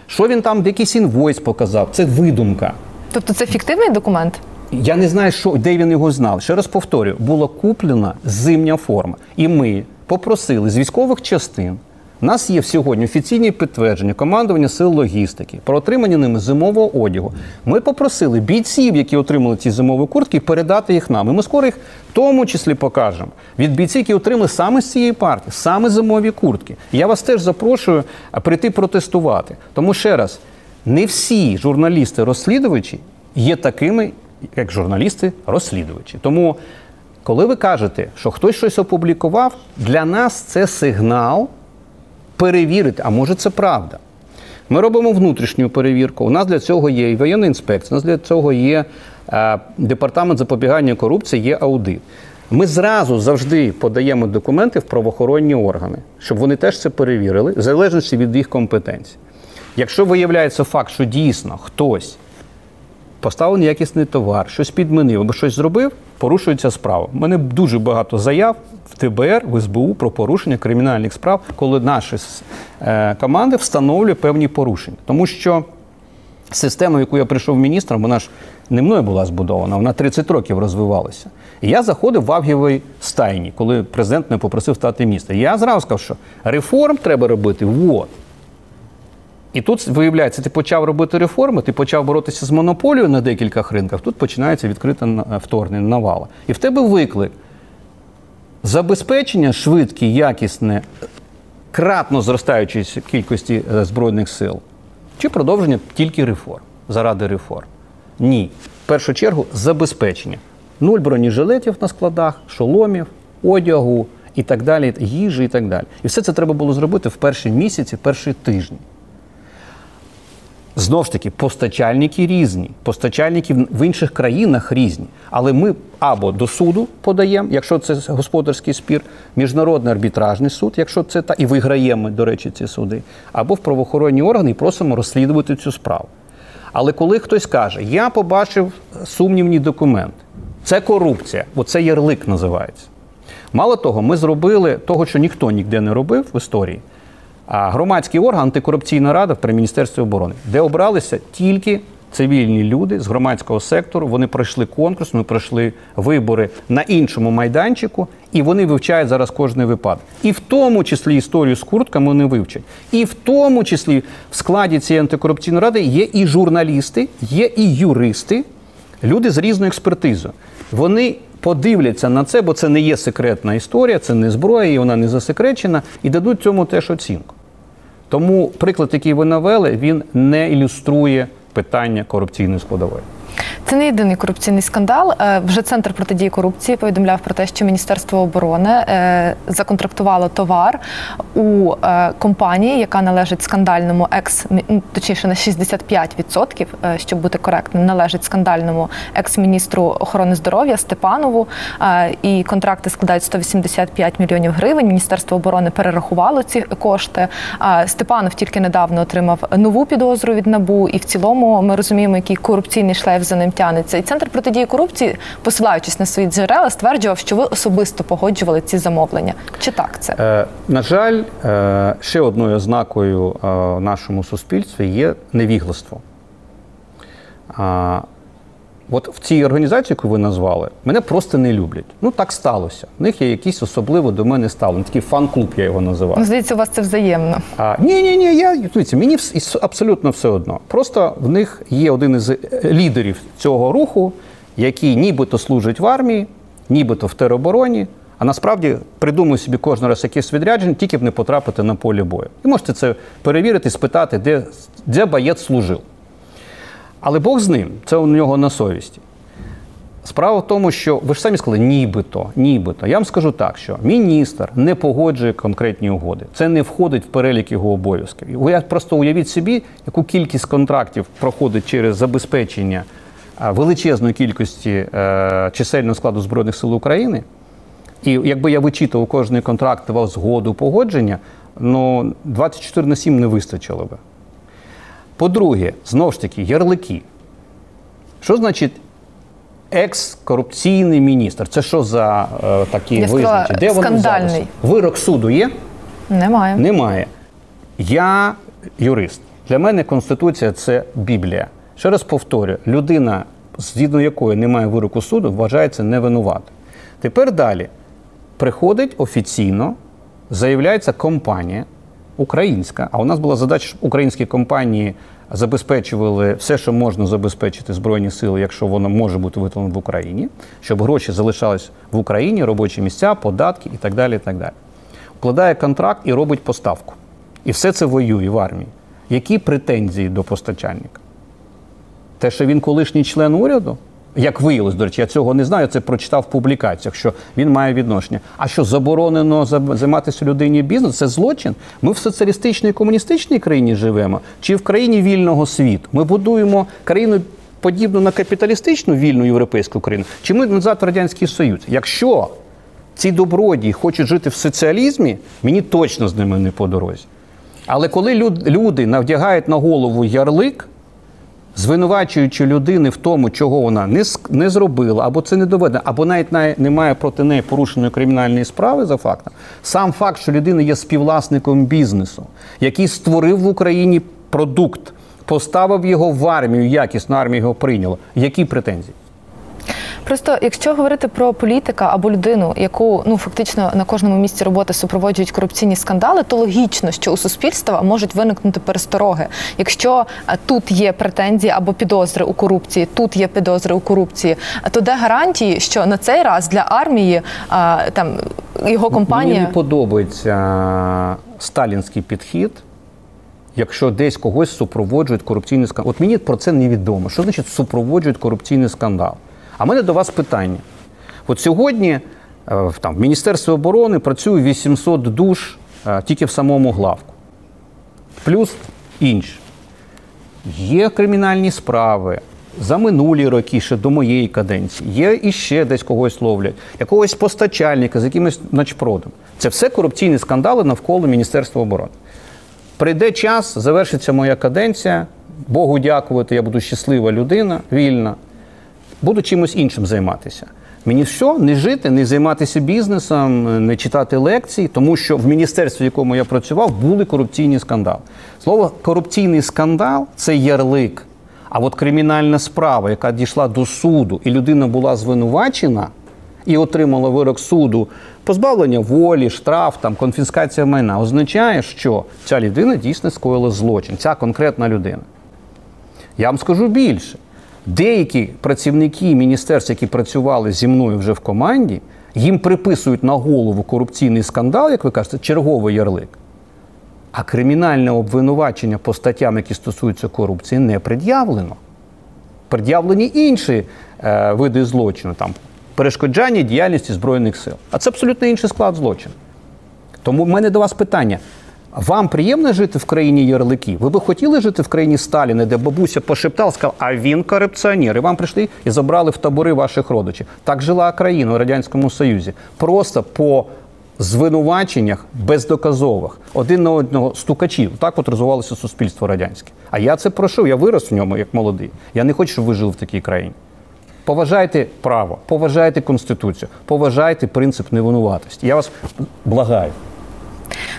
Що він там, якийсь інвойс показав, це видумка. Тобто це фіктивний документ? Я не знаю, що, де він його знав. Ще раз повторюю, була куплена зимня форма. І ми попросили з військових частин. У нас є сьогодні офіційні підтвердження командування сил логістики про отримання ними зимового одягу. Ми попросили бійців, які отримали ці зимові куртки, передати їх нам. І ми скоро їх в тому числі покажемо від бійців, які отримали саме з цієї партії, саме зимові куртки. Я вас теж запрошую прийти протестувати. Тому ще раз, не всі журналісти-розслідувачі є такими, як журналісти-розслідувачі. Тому, коли ви кажете, що хтось щось опублікував, для нас це сигнал перевірити, а може це правда. Ми робимо внутрішню перевірку. У нас для цього є і воєнна інспекція, у нас для цього є е, департамент запобігання корупції, є аудит. Ми зразу завжди подаємо документи в правоохоронні органи, щоб вони теж це перевірили, в залежності від їх компетенцій. Якщо виявляється факт, що дійсно хтось поставив неякісний товар, щось підмінив або щось зробив, порушується справа. У мене дуже багато заяв в ТБР, в СБУ про порушення кримінальних справ, коли наші е, команди встановлюють певні порушення. Тому що система, в яку я прийшов міністром, вона ж не мною була збудована, вона 30 років розвивалася. І я заходив в Авгієвій стайні, коли президент мене попросив стати міністром. Я зразу сказав, що реформ треба робити от. І тут виявляється, ти почав робити реформи, ти почав боротися з монополією на декількох ринках. Тут починається відкрите вторгнення навала. І в тебе виклик забезпечення швидке, якісне, кратно зростаючої кількості е, збройних сил, чи продовження тільки реформ заради реформ? Ні. В першу чергу забезпечення. Нуль бронежилетів на складах, шоломів, одягу і так далі, їжі і так далі. І все це треба було зробити в перші місяці, в перші тижні. Знову ж таки, постачальники різні, постачальники в інших країнах різні. Але ми або до суду подаємо, якщо це господарський спір, міжнародний арбітражний суд, якщо це та і виграємо, до речі, ці суди, або в правоохоронні органи і просимо розслідувати цю справу. Але коли хтось каже, я побачив сумнівні документи, це корупція, бо це ярлик називається. Мало того, ми зробили того, що ніхто ніде не робив в історії. А громадський орган антикорупційна рада при Міністерстві оборони, де обралися тільки цивільні люди з громадського сектору. Вони пройшли конкурс, ми пройшли вибори на іншому майданчику, і вони вивчають зараз кожний випадок. І в тому числі історію з куртками вони вивчать. І в тому числі в складі цієї антикорупційної ради є і журналісти, є і юристи, люди з різною експертизою. Вони подивляться на це, бо це не є секретна історія, це не зброя, і вона не засекречена, і дадуть цьому теж оцінку. Тому приклад, який ви навели, він не ілюструє питання корупційної складової. Це не єдиний корупційний скандал. Е, Вже центр протидії корупції повідомляв про те, що Міністерство оборони е, законтрактувало товар у е, компанії, яка належить скандальному екс, ну, точніше на 65%, е, щоб бути коректним, належить скандальному екс-міністру охорони здоров'я Степанову. І контракти складають 185 мільйонів гривень. Міністерство оборони перерахувало ці кошти. Степанов тільки недавно отримав нову підозру від набу, і в цілому ми розуміємо, який корупційний шлейф за ним тянеться. І центр протидії корупції, посилаючись на свої джерела, стверджував, що ви особисто погоджували ці замовлення. Чи так це? Е, на жаль, е, ще одною ознакою е, в нашому суспільстві є невігластво. От в цій організації, яку ви назвали, мене просто не люблять. Ну так сталося. В них є якийсь особливо до мене ставлення. Такий фан-клуб я його називав. Ну, здається, у вас це взаємно. А, ні, ні, ні, я дивіться, мені абсолютно все одно. Просто в них є один із е, лідерів цього руху, який нібито служить в армії, нібито в теробороні, а насправді придумує собі кожен раз якесь відрядження, тільки б не потрапити на поле бою. І можете це перевірити, спитати, де, де боєць служив. Але Бог з ним, це у нього на совісті. Справа в тому, що ви ж самі сказали, нібито, нібито. Я вам скажу так, що міністр не погоджує конкретні угоди. Це не входить в перелік його обов'язків. Ви просто уявіть собі, яку кількість контрактів проходить через забезпечення величезної кількості е, чисельного складу Збройних сил України. І якби я вичитував кожний контракт, давав згоду, погодження, ну 24 на 7 не вистачило би. По-друге, знову ж таки, ярлики. Що значить екс-корупційний міністр? Це що за е, такі Я сказала, визначення? Де вони? Вирок суду є? Немає. Немає. Я юрист. Для мене Конституція це Біблія. Ще раз повторюю: людина, згідно якої немає вироку суду, вважається невинуватим. Тепер далі приходить офіційно, заявляється компанія українська. А у нас була задача, щоб українські компанії забезпечували все, що можна забезпечити Збройні сили, якщо воно може бути виготовлено в Україні, щоб гроші залишались в Україні, робочі місця, податки і так далі. І так далі. Укладає контракт і робить поставку. І все це воює в армії. Які претензії до постачальника? Те, що він колишній член уряду, як виявилось, до речі, я цього не знаю, це прочитав в публікаціях, що він має відношення. А що заборонено займатися людині бізнесом, це злочин. Ми в соціалістичній комуністичній країні живемо, чи в країні вільного світу? Ми будуємо країну подібну на капіталістичну вільну європейську країну, чи ми назад в Радянський Союз? Якщо ці добродії хочуть жити в соціалізмі, мені точно з ними не по дорозі. Але коли люд- люди навдягають на голову ярлик, звинувачуючи людини в тому, чого вона не, не зробила, або це не доведено, або навіть немає проти неї порушеної кримінальної справи за фактом, сам факт, що людина є співвласником бізнесу, який створив в Україні продукт, поставив його в армію, якісно армія його прийняла. Які претензії? Просто якщо говорити про політика або людину, яку ну фактично на кожному місці роботи супроводжують корупційні скандали, то логічно, що у суспільства можуть виникнути перестороги. Якщо е, тут є претензії або підозри у корупції, тут є підозри у корупції, то де гарантії, що на цей раз для армії а, там його компанія Мені не подобається сталінський підхід, якщо десь когось супроводжують корупційний скандал. От мені про це невідомо. Що значить супроводжують корупційний скандал? А мене до вас питання. От сьогодні е, там, в Міністерстві оборони працює 800 душ е, тільки в самому главку. Плюс інші. Є кримінальні справи за минулі роки, ще до моєї каденції. Є іще десь когось ловлять, якогось постачальника з якимось начпродом. Це все корупційні скандали навколо Міністерства оборони. Прийде час, завершиться моя каденція, Богу дякувати, я буду щаслива людина, вільна, буду чимось іншим займатися. Мені все, не жити, не займатися бізнесом, не читати лекції, тому що в міністерстві, в якому я працював, були корупційні скандали. Слово корупційний скандал це ярлик. А от кримінальна справа, яка дійшла до суду, і людина була звинувачена і отримала вирок суду, позбавлення волі, штраф, там, конфіскація майна, означає, що ця людина дійсно скоїла злочин, ця конкретна людина. Я вам скажу більше. Деякі працівники міністерств, які працювали зі мною вже в команді, їм приписують на голову корупційний скандал, як ви кажете, черговий ярлик. А кримінальне обвинувачення по статтям, які стосуються корупції, не пред'явлено. Пред'явлені інші е, види злочину, там перешкоджання діяльності Збройних сил. А це абсолютно інший склад злочину. Тому в мене до вас питання: вам приємно жити в країні ярликів? Ви би хотіли жити в країні Сталіна, де бабуся пошептала, сказала, а він корупціонер. І вам прийшли і забрали в табори ваших родичів. Так жила країна у Радянському Союзі. Просто по звинуваченнях бездоказових, один на одного стукачів. Так от розвивалося суспільство радянське. А я це пройшов, я вирос в ньому як молодий. Я не хочу, щоб ви жили в такій країні. Поважайте право, поважайте конституцію, поважайте принцип невинуватості. Я вас благаю.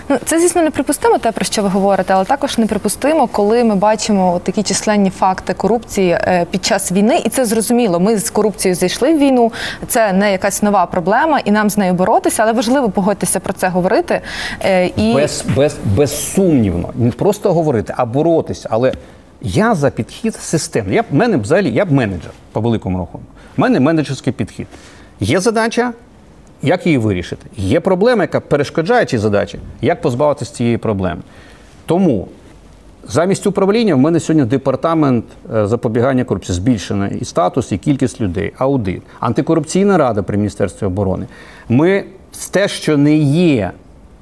Ну, це, звісно, неприпустимо, те, про що ви говорите, але також неприпустимо, коли ми бачимо такі численні факти корупції е, під час війни, і це зрозуміло. Ми з корупцією зайшли в війну. Це не якась нова проблема, і нам з нею боротися, але важливо погодитися про це говорити. Е, І Без, без, безсумнівно. Не просто говорити, а боротися. Але я за підхід системний. Я б мене взагалі, я б менеджер по великому рахунку. У мене менеджерський підхід. Є задача, як її вирішити? Є проблема, яка перешкоджає цій задачі, як позбавитися цієї проблеми. Тому замість управління в мене сьогодні департамент е, запобігання корупції збільшено і статус, і кількість людей, аудит, антикорупційна рада при Міністерстві оборони. Ми те, що не є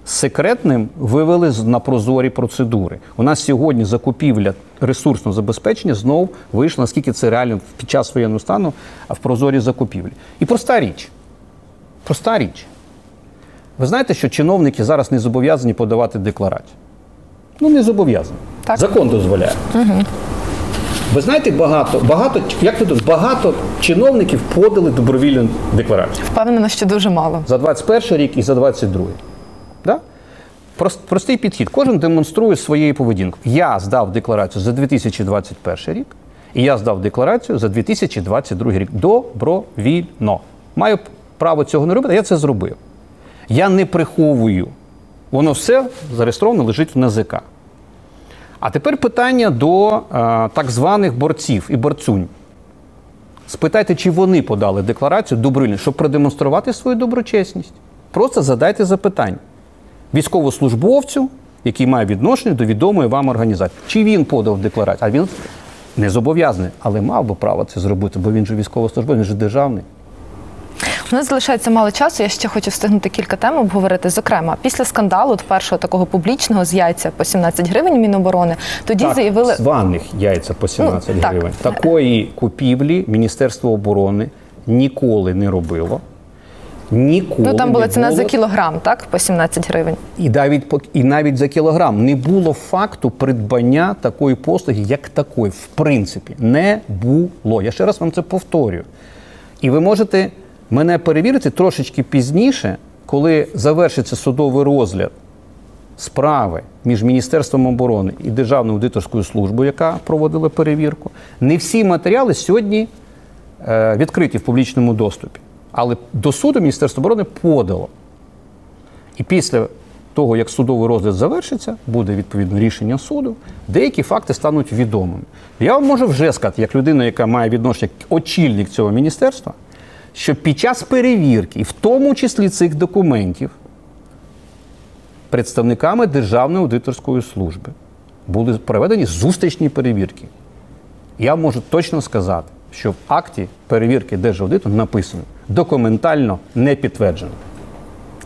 секретним, вивели на прозорі процедури. У нас сьогодні закупівля ресурсного забезпечення знов вийшла, наскільки це реально під час воєнного стану а в прозорі закупівлі. І проста річ. Проста річ. Ви знаєте, що чиновники зараз не зобов'язані подавати декларацію? Ну, не зобов'язані. Закон дозволяє. Ви знаєте, багато, багато, як ви думаєте, багато чиновників подали добровільну декларацію впевнена, що дуже мало. за 21 рік і за 22. Да? Прост- Простий підхід. Кожен демонструє своєю поведінкою. Я здав декларацію за 2021 рік, і я здав декларацію за 2022 рік. Добровільно. Маю право цього не робити, я це зробив. Я не приховую. Воно все зареєстровано лежить в НАЗК. А тепер питання до е, так званих борців і борцунь. Спитайте, чи вони подали декларацію добровільно, щоб продемонструвати свою доброчесність. Просто задайте запитання військовослужбовцю, який має відношення до відомої вам організації. Чи він подав декларацію? А він не зобов'язаний, але мав би право це зробити, бо він же військовослужбовець, він же державний. У нас залишається мало часу. Я ще хочу встигнути кілька тем обговорити. Зокрема, після скандалу, от першого такого публічного з яйця по 17 гривень Міноборони, тоді так, заявили званих яйця по 17 Ну, так. гривень. Такої купівлі Міністерство оборони ніколи не робило. Ніколи ну там була ціна було за кілограм, так по 17 гривень. І навіть по- і навіть за кілограм не було факту придбання такої послуги, як такої, в принципі, не було. Я ще раз вам це повторюю. І ви можете мене перевірити трошечки пізніше, коли завершиться судовий розгляд справи між Міністерством оборони і Державною аудиторською службою, яка проводила перевірку. Не всі матеріали сьогодні е, відкриті в публічному доступі. Але до суду Міністерство оборони подало. І після того, як судовий розгляд завершиться, буде відповідно рішення суду, деякі факти стануть відомими. Я вам можу вже сказати, як людина, яка має відношення очільник цього міністерства, що під час перевірки, в тому числі цих документів, представниками Державної аудиторської служби були проведені зустрічні перевірки. Я можу точно сказати, що в акті перевірки Держаудиту написано документально не підтверджено.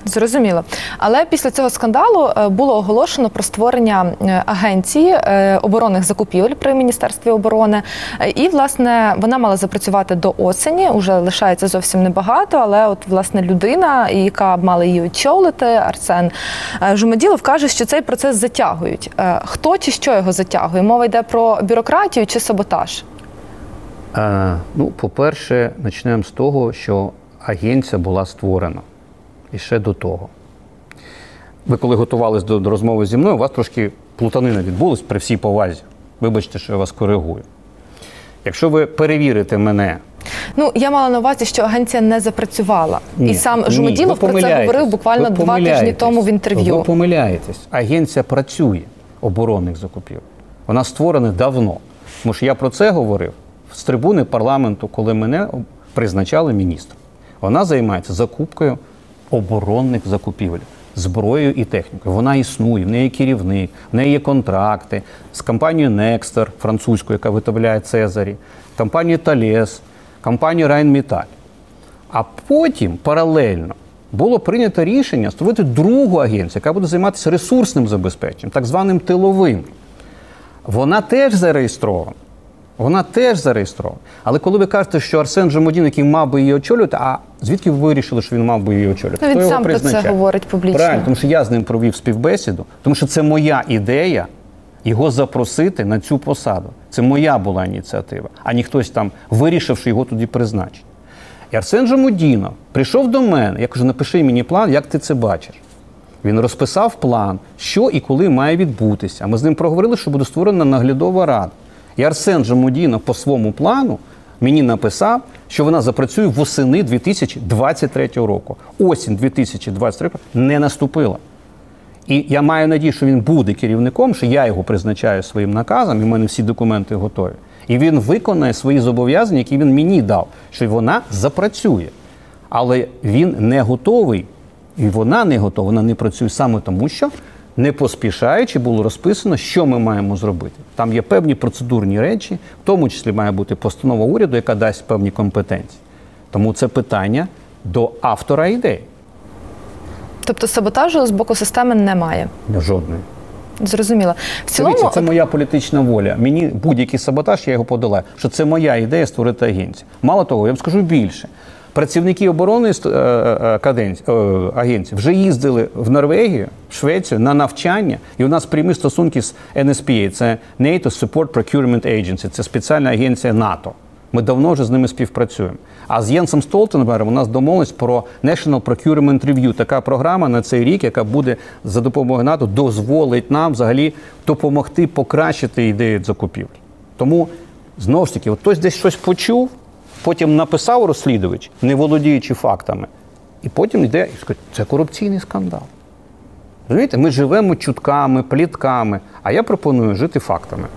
Зрозуміло. Але після цього скандалу е, було оголошено про створення е, агенції е, оборонних закупівель при міністерстві оборони. І власне вона мала запрацювати до осені. Уже лишається зовсім небагато. Але от власне людина, яка мала її очолити, Арсен Жумаділов, каже, що цей процес затягують. Хто чи що його затягує? Мова йде про бюрократію чи саботаж? Ну, по-перше, почнемо з того, що агенція була створена. І ще до того. Ви коли готувалися до, до розмови зі мною, у вас трошки плутанина відбулась при всій повазі. Вибачте, що я вас коригую. Якщо ви перевірите мене, Ну я мала на увазі, що агенція не запрацювала, і сам ні, Жумаділов про це говорив буквально два тижні тому в інтерв'ю. Ви помиляєтесь. Агенція працює оборонних закупівель. Вона створена давно. Тому що я про це говорив з трибуни парламенту, коли мене призначали міністром. Вона займається закупкою оборонних закупівель. Зброєю і технікою. Вона існує, в неї керівник, в неї є контракти з компанією Nexter, французькою, яка виготовляє Цезарі, компанією Thales, компанією Rheinmetall. А потім паралельно було прийнято рішення створити другу агенцію, яка буде займатися ресурсним забезпеченням, так званим тиловим. Вона теж зареєстрована. Вона теж зареєстрована. Але коли ви кажете, що Арсен Жамодін, який мав би її очолювати, а звідки ви вирішили, що він мав би її очолювати? Ну, він Хто його сам про це говорить публічно. Правильно, тому що я з ним провів співбесіду, тому що це моя ідея його запросити на цю посаду. Це моя була ініціатива, а не хтось там вирішив, що його туди призначить. І Арсен Жамудінов прийшов до мене. Я кажу, напиши мені план, як ти це бачиш. Він розписав план, що і коли має відбутися. Ми з ним проговорили, що буде створена наглядова рада. І Арсен Жамудінов по своєму плану мені написав, що вона запрацює восени 2023 року. Осінь 2023 року не наступила. І я маю надію, що він буде керівником, що я його призначаю своїм наказом, і в мене всі документи готові. І він виконає свої зобов'язання, які він мені дав, що вона запрацює. Але він не готовий, і вона не готова, вона не працює саме тому, що не поспішаючи було розписано, що ми маємо зробити. Там є певні процедурні речі, в тому числі має бути постанова уряду, яка дасть певні компетенції. Тому це питання до автора ідеї. Тобто саботажу з боку системи немає. Жодної. Зрозуміло. В цілому, Дивіться, це моя політична воля. Мені будь-який саботаж, я його подолаю. Що це моя ідея створити агенцію. Мало того, я вам скажу більше. Працівники оборони е, е, е, агенції вже їздили в Норвегію, в Швецію на навчання, і у нас прямі стосунки з NSPA, це NATO Support Procurement Agency, це спеціальна агенція НАТО. Ми давно вже з ними співпрацюємо. А з Єнсом Столтенбергом у нас домовленість про National Procurement Review. Така програма на цей рік, яка буде за допомогою НАТО, дозволить нам взагалі допомогти покращити ідею закупівлі. Тому знову ж таки, от хтось десь щось почув, потім написав розслідувач, не володіючи фактами, і потім йде і скаже, це корупційний скандал. Розумієте, ми живемо чутками, плітками, а я пропоную жити фактами.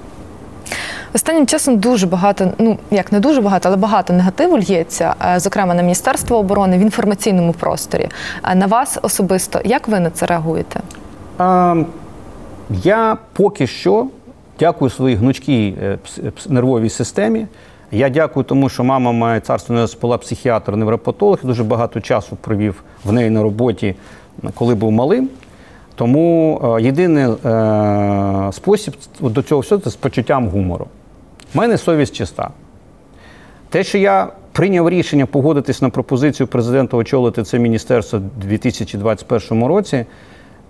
Останнім часом дуже багато, ну як не дуже багато, але багато негативу л'ється, е, зокрема на Міністерство оборони в інформаційному просторі. А На вас особисто, як ви на це реагуєте? А, я поки що дякую своїй гнучкій е, нервовій системі. Я дякую тому, що мама має царство небесне, була психіатр, невропатолог, дуже багато часу провів в неї на роботі, коли був малим. Тому е, єдиний е, спосіб до цього всього це з почуттям гумору. У мене совість чиста. Те, що я прийняв рішення погодитись на пропозицію президента очолити це міністерство у 2021 році,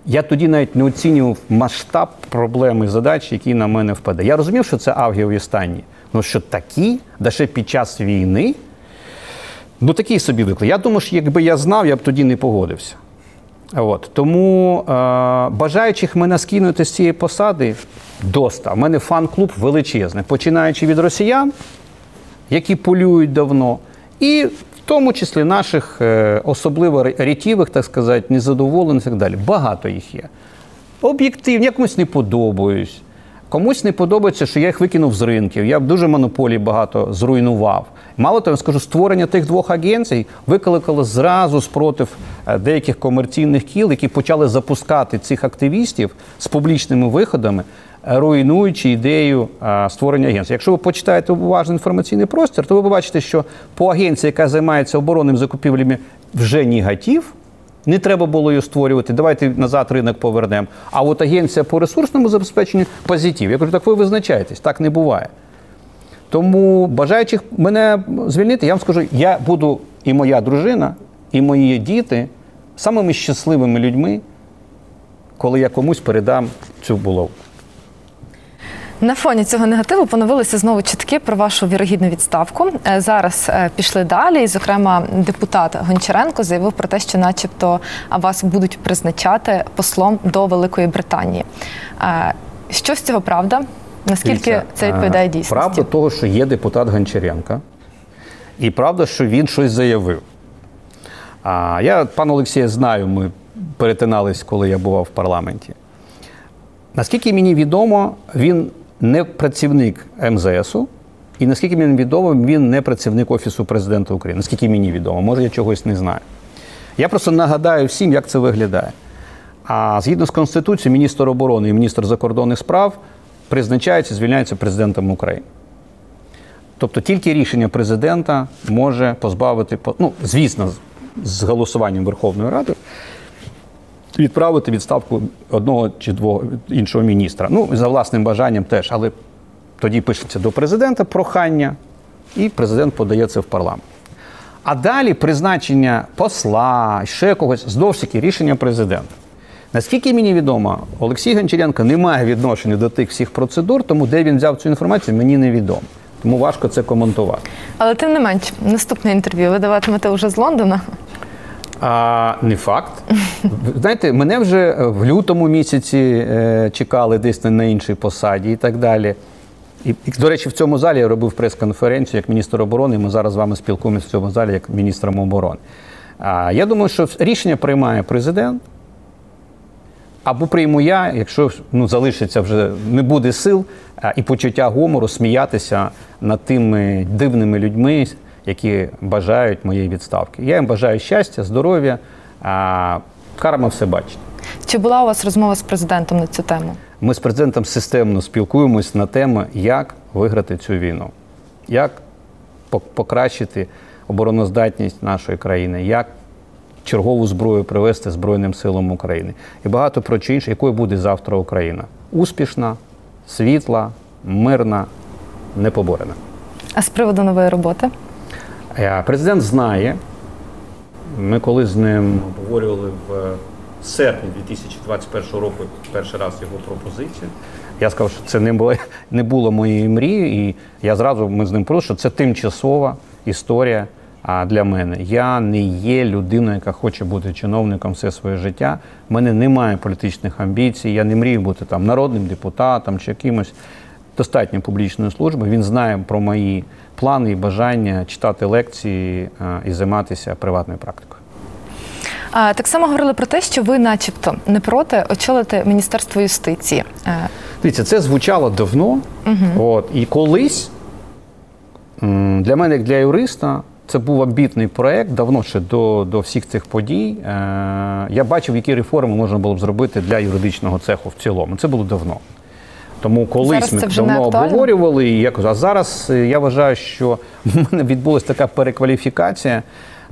я тоді навіть не оцінював масштаб проблеми задач, які на мене впаде. Я розумів, що це авгієві стані. Ну що такі, да ще під час війни, ну такий собі виклик. Я думаю, що якби я знав, я б тоді не погодився. От. Тому е, бажаючих мене скинути з цієї посади доста. У мене фан-клуб величезний, починаючи від росіян, які полюють давно, і в тому числі наших е, особливо рятівих, так сказати, незадоволених і так далі. Багато їх є. Об'єктивні, я комусь не подобаюсь. Комусь не подобається, що я їх викинув з ринків. Я дуже монополій багато зруйнував. Мало того, я скажу, створення тих двох агенцій викликало зразу спротив е, деяких комерційних кіл, які почали запускати цих активістів з публічними виходами, е, руйнуючи ідею е, створення агенції. Якщо ви почитаєте уважно інформаційний простір, то ви побачите, що по агенції, яка займається оборонними закупівлями, вже негатив. Не треба було її створювати. Давайте назад ринок повернемо. А от агенція по ресурсному забезпеченню позитив. Я кажу, так ви визначаєтесь, так не буває. Тому бажаючих мене звільнити, я вам скажу, я буду і моя дружина, і мої діти самими щасливими людьми, коли я комусь передам цю булаву. На фоні цього негативу поновилися знову чутки про вашу вірогідну відставку. Е, Зараз е, пішли далі. І, зокрема, депутат Гончаренко заявив про те, що, начебто, вас будуть призначати послом до Великої Британії. Е, Що з цього правда? Наскільки Дивіться, це відповідає дійсності? Правда того, що є депутат Гончаренко, і правда, що він щось заявив. А я пана Олексія знаю, ми перетинались, коли я бував в парламенті. Наскільки мені відомо, він не працівник МЗСу, і наскільки мені відомо, він не працівник Офісу президента України. Наскільки мені відомо, може я чогось не знаю. Я просто нагадаю всім, як це виглядає. А згідно з Конституцією, міністр оборони і міністр закордонних справ призначаються, звільняються президентом України. Тобто тільки рішення президента може позбавити, по- ну, звісно, з голосуванням Верховної Ради, відправити відставку одного чи двох іншого міністра. Ну, за власним бажанням теж, але тоді пишеться до президента прохання, і президент подає це в парламент. А далі призначення посла, ще когось, знову ж таки, рішення президента. Наскільки мені відомо, Олексій Гончаренко не має відношення до тих всіх процедур, тому де він взяв цю інформацію, мені невідомо. Тому важко це коментувати. Але тим не менш, наступне інтерв'ю ви даватимете вже з Лондона. А не факт. Знаєте, мене вже в лютому місяці е, чекали десь на- іншій посаді і так далі. І, до речі, в цьому залі я робив прес-конференцію як міністр оборони. і Ми зараз з вами спілкуємося в цьому залі як міністром оборони. А, я думаю, що рішення приймає президент. Або прийму я, якщо ну, залишиться вже не буде сил і почуття гумору сміятися над тими дивними людьми, які бажають моєї відставки. Я їм бажаю щастя, здоров'я, карма все бачить. Чи була у вас розмова з президентом на цю тему? Ми з президентом системно спілкуємось на тему, як виграти цю війну, як покращити обороноздатність нашої країни, як чергову зброю привести Збройним силам України. І багато про що інше, якою буде завтра Україна. Успішна, світла, мирна, непоборена. А з приводу нової роботи? Е, Президент знає. Ми коли з ним обговорювали в серпні 2021 року перший раз його пропозицію. Я сказав, що це не було, не було моєї мрії, і я зразу ми з ним про що це тимчасова історія а, для мене. Я не є людиною, яка хоче бути чиновником все своє життя. У мене немає політичних амбіцій. Я не мрію бути там народним депутатом чи якимось достатньо публічної служби. Він знає про мої плани і бажання читати лекції і займатися приватною практикою. А, так само говорили про те, що ви, начебто, не проти очолити Міністерство юстиції. Е, Дивіться, це звучало давно. От, і колись для мене, як для юриста, це був амбітний проєкт, давно ще до, до всіх цих подій. Е, я бачив, які реформи можна було б зробити для юридичного цеху в цілому. Це було давно. Тому колись Зараз ми це давно обговорювали, і я а зараз е, я вважаю, що <laughs> в мене відбулася така перекваліфікація.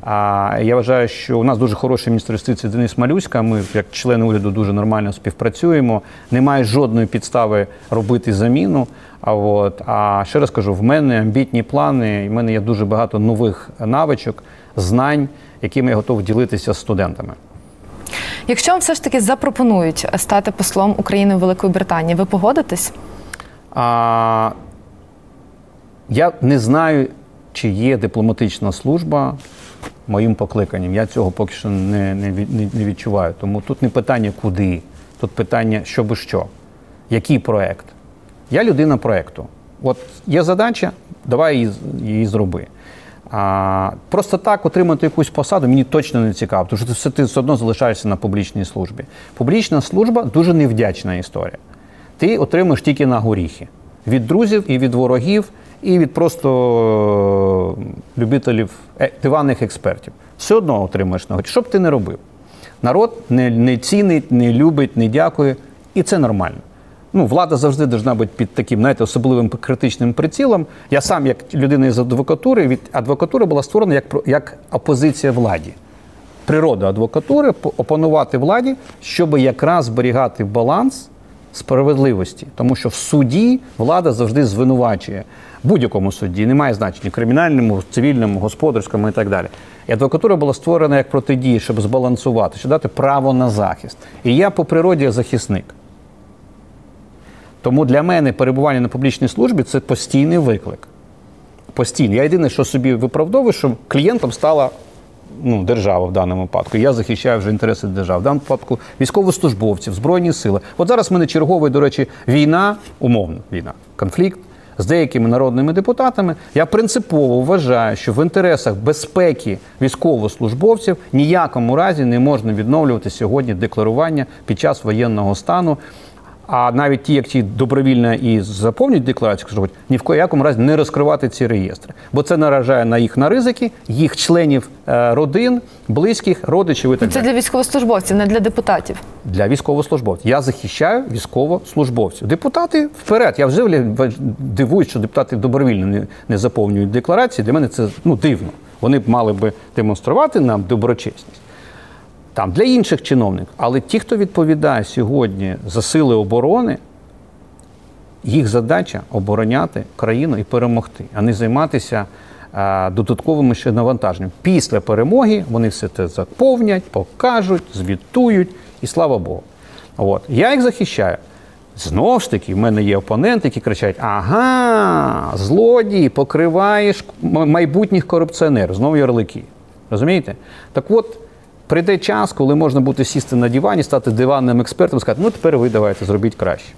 А я вважаю, що у нас дуже хороший міністр юстиції Денис Малюська. Ми, як члени уряду, дуже нормально співпрацюємо. Немає жодної підстави робити заміну. А от а ще раз кажу, в мене амбітні плани, і в мене є дуже багато нових навичок, знань, якими я готов ділитися з студентами. Якщо вам все ж таки запропонують стати послом України в Великої Британії, ви погодитесь? А, я не знаю, чи є дипломатична служба моїм покликанням. Я цього поки що не, не, не, відчуваю. Тому тут не питання куди, тут питання що би що, який проект. Я людина проекту. От є задача, давай її, її зроби. А, просто так отримати якусь посаду мені точно не цікаво, тому що ти все, ти все одно залишаєшся на публічній службі. Публічна служба дуже невдячна історія. Ти отримуєш тільки на горіхи від друзів і від ворогів, і від просто е, любителів е, диванних експертів. Все одно отримуєш на горіхи. Що б ти не робив? Народ не, не цінить, не любить, не дякує, і це нормально. Ну, влада завжди повинна бути під таким, знаєте, особливим критичним прицілом. Я сам, як людина із адвокатури, від адвокатури була створена як, як опозиція владі. природа адвокатури опанувати владі, щоб якраз зберігати баланс справедливості, тому що в суді влада завжди звинувачує будь-якому суді, немає значення кримінальному, цивільному, господарському і так далі. І адвокатура була створена як протидія, щоб збалансувати, щоб дати право на захист. І я по природі захисник. Тому для мене перебування на публічній службі це постійний виклик. Постійний. Я єдине, що собі виправдовую, що клієнтом стала ну, держава в даному випадку. Я захищаю вже інтереси держави. В даному випадку військовослужбовців, збройні сили. От зараз в мене черговий, до речі, війна, умовно війна, конфлікт з деякими народними депутатами. Я принципово вважаю, що в інтересах безпеки військовослужбовців ніякому разі не можна відновлювати сьогодні декларування під час воєнного стану. А навіть ті, як ті добровільно і заповнюють декларацію, кажуть, ні в якому разі не розкривати ці реєстри, бо це наражає на їх на ризики, їх членів е, родин, близьких, родичів і так Це далі. для військовослужбовців, не для депутатів. Для військовослужбовців. Я захищаю військовослужбовців. Депутати вперед. Я вже дивуюсь, що депутати добровільно не, не заповнюють декларації. Для мене це ну, дивно. Вони б мали би демонструвати нам доброчесність. Там для інших чиновників. Але ті, хто відповідає сьогодні за сили оборони, їх задача обороняти країну і перемогти, а не займатися а, додатковими ще навантаженням. Після перемоги вони все це заповнять, покажуть, звітують, і слава Богу. От. Я їх захищаю. Знову ж таки, в мене є опоненти, які кричать: ага, злодій, покриваєш майбутніх корупціонерів, знову ярлики. Розумієте? Так от, прийде час, коли можна буде сісти на дивані, стати диванним експертом сказати, ну тепер ви давайте зробіть краще.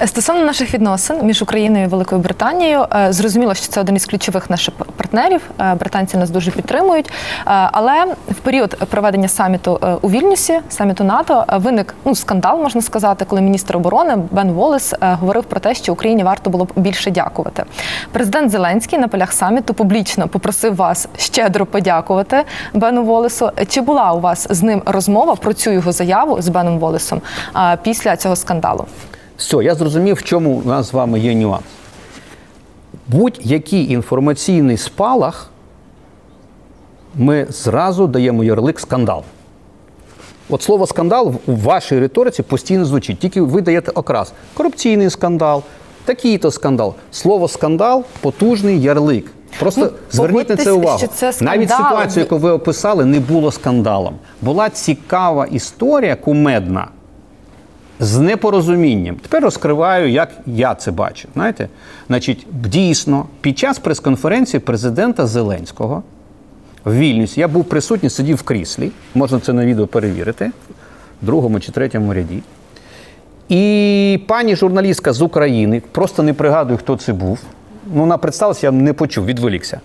Е, Стосовно наших відносин між Україною і Великою Британією, е, зрозуміло, що це один із ключових наших партнерів. Е, Британці нас дуже підтримують. Але в період проведення саміту у Вільнюсі, саміту НАТО, виник ну скандал, можна сказати, коли міністр оборони Бен Волес говорив про те, що Україні варто було б більше дякувати. Президент Зеленський на полях саміту публічно попросив вас щедро подякувати Бену Волесу. Чи була у вас з ним розмова про цю його заяву з Беном Волесом після цього скандалу? Все, я зрозумів, в чому у нас з вами є нюанс. Будь-який інформаційний спалах ми зразу даємо ярлик скандал. От слово скандал у вашій риториці постійно звучить, тільки ви даєте окрас. Корупційний скандал, такий-то скандал. Слово скандал потужний ярлик. Просто зверніть на це увагу. це. Навіть ситуацію, яку ви описали, не було скандалом. Була цікава історія кумедна з непорозумінням. Тепер розкриваю, як я це бачу. Знаєте, значить, дійсно, під час прес-конференції президента Зеленського в Вільнюсі я був присутній, сидів в кріслі. Можна це на відео перевірити, в другому чи третьому ряді. І пані журналістка з України, просто не пригадую, хто це був. Ну, вона представилася, я не почув, відволікся.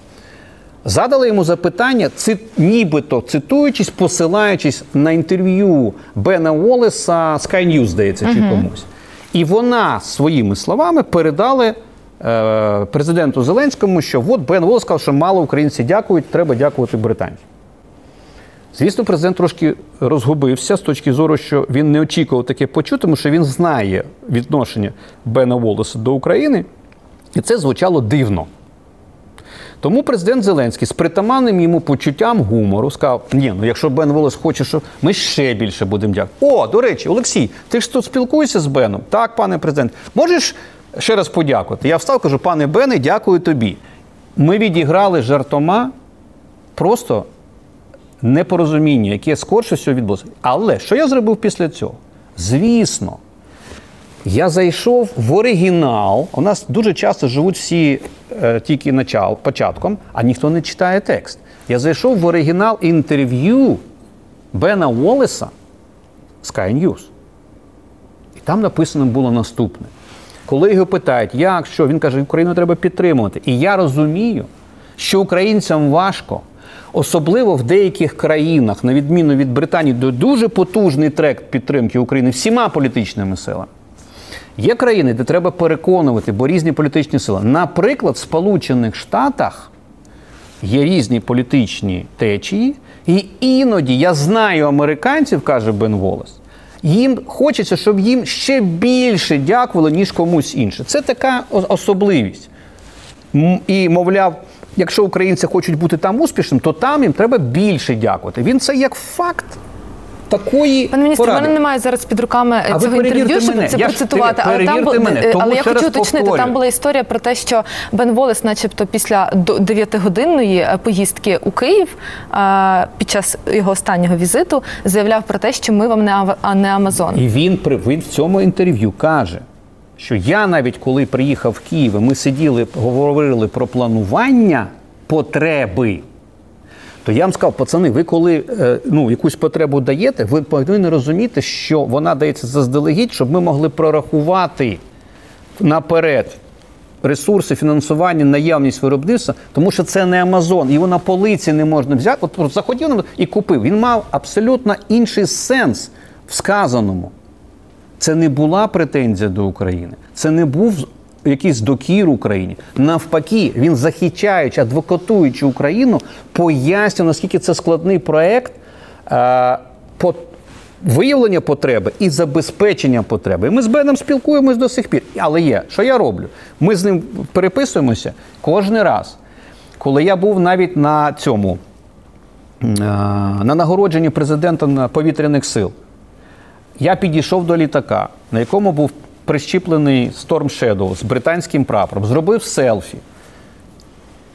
Задали йому запитання, цит, нібито цитуючись, посилаючись на інтерв'ю Бена Уоллеса Sky News, здається, чи комусь. І вона своїми словами передали е, президенту Зеленському, що от Бен Уоллес сказав, що мало українці дякують, треба дякувати британцям. Звісно, президент трошки розгубився з точки зору, що він не очікував таке почути, тому що він знає відношення Бена Волоса до України, і це звучало дивно. Тому президент Зеленський з притаманним йому почуттям гумору сказав: ні, ну якщо Бен Волос хоче, що ми ще більше будемо дякувати. О, до речі, Олексій, ти ж тут спілкуєшся з Беном? Так, пане президент, можеш ще раз подякувати? Я встав, кажу, пане Бене, дякую тобі. Ми відіграли жартома просто непорозуміння, яке скорше всього відбулося. Але що я зробив після цього? Звісно, я зайшов в оригінал. У нас дуже часто живуть всі е, тільки начал, початком, а ніхто не читає текст. Я зайшов в оригінал інтерв'ю Бена Уоллеса Sky News. І там написано було наступне. Коли його питають, як, що, він каже, Україну треба підтримувати. І я розумію, що українцям важко, особливо в деяких країнах, на відміну від Британії, де дуже потужний трек підтримки України всіма політичними силами. Є країни, де треба переконувати, бо різні політичні сили. Наприклад, в Сполучених Штатах є різні політичні течії, і іноді я знаю американців, каже Бен Волес, їм хочеться, щоб їм ще більше дякували, ніж комусь інше. Це така особливість. І, мовляв, якщо українці хочуть бути там успішним, то там їм треба більше дякувати. Він це як факт. Такої Пане міністр, поради. мене немає зараз під руками А цього інтерв'ю, щоб мене. це Я процитувати. Але там бу- мене. е, Тому але я хочу уточнити. Там була історія про те, що Бен Волес, начебто, після до- 9-годинної е, поїздки у Київ під час його останнього візиту заявляв про те, що ми вам не Ава- а не Амазон. І він він в цьому інтерв'ю каже, що я навіть коли приїхав в Київ, ми сиділи, говорили про планування потреби. То я вам сказав, пацани, ви коли е, ну, якусь потребу даєте, ви повинні розуміти, що вона дається заздалегідь, щоб ми могли прорахувати наперед ресурси, фінансування, наявність виробництва, тому що це не Амазон, його на полиці не можна взяти. От просто захотів на- і купив. Він мав абсолютно інший сенс в сказаному. Це не була претензія до України, це не був якийсь докір Україні. Навпаки, він захищаючи, адвокатуючи Україну, пояснює, наскільки це складний проект е, по виявлення потреби і забезпечення потреби. І ми з Беном спілкуємось до сих пір. Але є, що я роблю? Ми з ним переписуємося кожен раз. Коли я був навіть на цьому, е, на нагородженні президента повітряних сил, я підійшов до літака, на якому був прищіплений Storm Shadow з британським прапором, зробив селфі,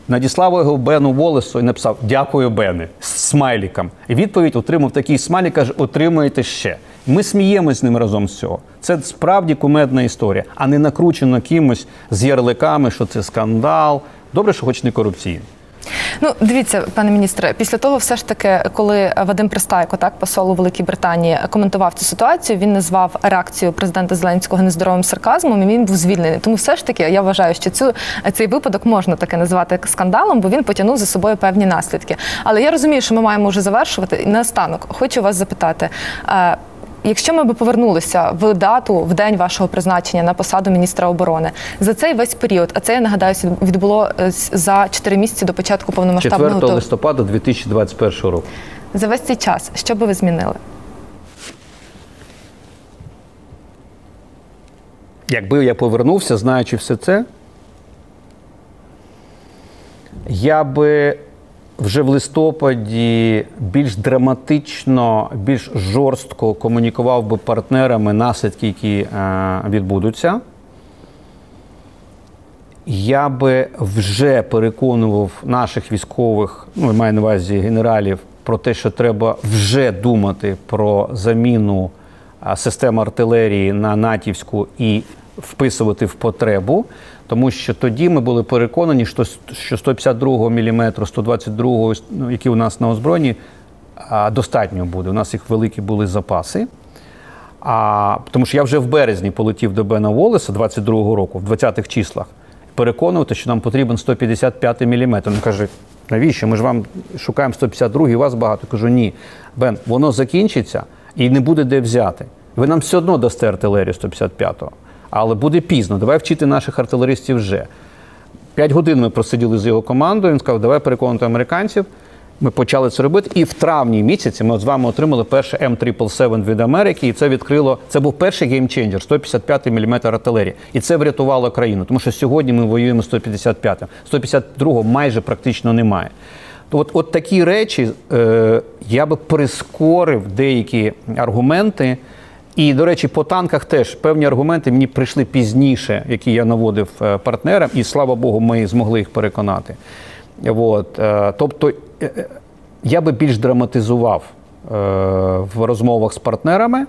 надіслав його Бену Волесу і написав Дякую, Бене, з смайліком. І відповідь отримав такий смайлік, каже, отримуєте ще. Ми сміємось з ним разом з цього. Це справді кумедна історія, а не накручено кимось з ярликами, що це скандал. Добре, що хоч не корупційний. Ну, дивіться, пане міністре, після того, все ж таки, коли Вадим Пристайко, так посол у Великій Британії, коментував цю ситуацію, він назвав реакцію президента Зеленського нездоровим сарказмом, і він був звільнений. Тому все ж таки я вважаю, що цю цей випадок можна таки назвати скандалом, бо він потягнув за собою певні наслідки. Але я розумію, що ми маємо вже завершувати. І наостанок хочу вас запитати. Якщо ми би повернулися в дату, в день вашого призначення на посаду міністра оборони за цей весь період, а це я нагадаю, відбуло е, за 4 місяці до початку 4 повномасштабного вторгнення. листопада 2021 року. За весь цей час, що би ви змінили? Якби я повернувся, знаючи все це, я би вже в листопаді більш драматично, більш жорстко комунікував би партнерами наслідки, які е, відбудуться. Я би вже переконував наших військових, ну я маю на увазі генералів, про те, що треба вже думати про заміну систем артилерії на натівську і вписувати в потребу, тому що тоді ми були переконані, що що 152 мм, 122, ну, які у нас на озброєнні, достатньо буде. У нас їх великі були запаси. А, тому що я вже в березні полетів до Бена Волеса 22-го року, в 20-х числах, переконувати, що нам потрібен 155 мм. Він каже, навіщо? Ми ж вам шукаємо 152 і вас багато. Кажу, ні, Бен, воно закінчиться і не буде де взяти. Ви нам все одно дасте артилерію 155-го. Але буде пізно, давай вчити наших артилеристів вже. П'ять годин ми просиділи з його командою. Він сказав, давай переконувати американців. Ми почали це робити. І в травні місяці ми з вами отримали перше М777 від Америки. І це відкрило. Це був перший геймченджер 155 мм артилерії. І це врятувало країну. Тому що сьогодні ми воюємо 155 152-го майже практично немає. То от, от такі речі е, я би прискорив деякі аргументи. І, до речі, по танках теж певні аргументи мені прийшли пізніше, які я наводив е, партнерам, і слава Богу, ми змогли їх переконати. От, е, тобто е, я би більш драматизував в розмовах з партнерами.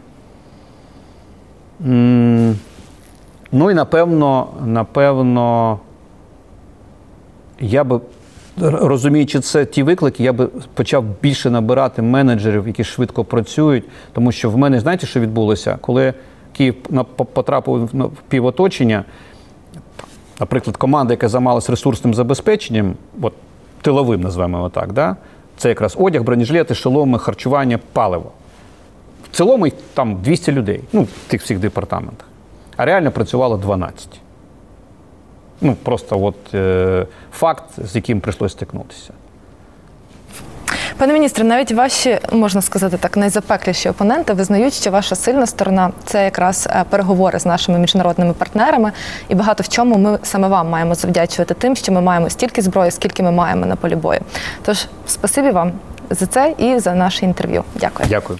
Ну і напевно, напевно, я би розуміючи це ті виклики, я би почав більше набирати менеджерів, які швидко працюють. Тому що в мене, знаєте, що відбулося? Коли Київ потрапив в півоточення, наприклад, команда, яка займалася ресурсним забезпеченням, от тиловим його так, да? це якраз одяг, бронежилети, шоломи, харчування, паливо. В цілому їх там 200 людей, ну, в тих всіх департаментах. А реально працювало 12. Ну, просто от е, факт, з яким прийшлося стикнутися. Пане міністре, навіть ваші можна сказати так, найзапекліші опоненти визнають, що ваша сильна сторона це якраз е, переговори з нашими міжнародними партнерами, і багато в чому ми саме вам маємо завдячувати тим, що ми маємо стільки зброї, скільки ми маємо на полі бою. Тож, спасибі вам за це і за наше інтерв'ю. Дякую. Дякую.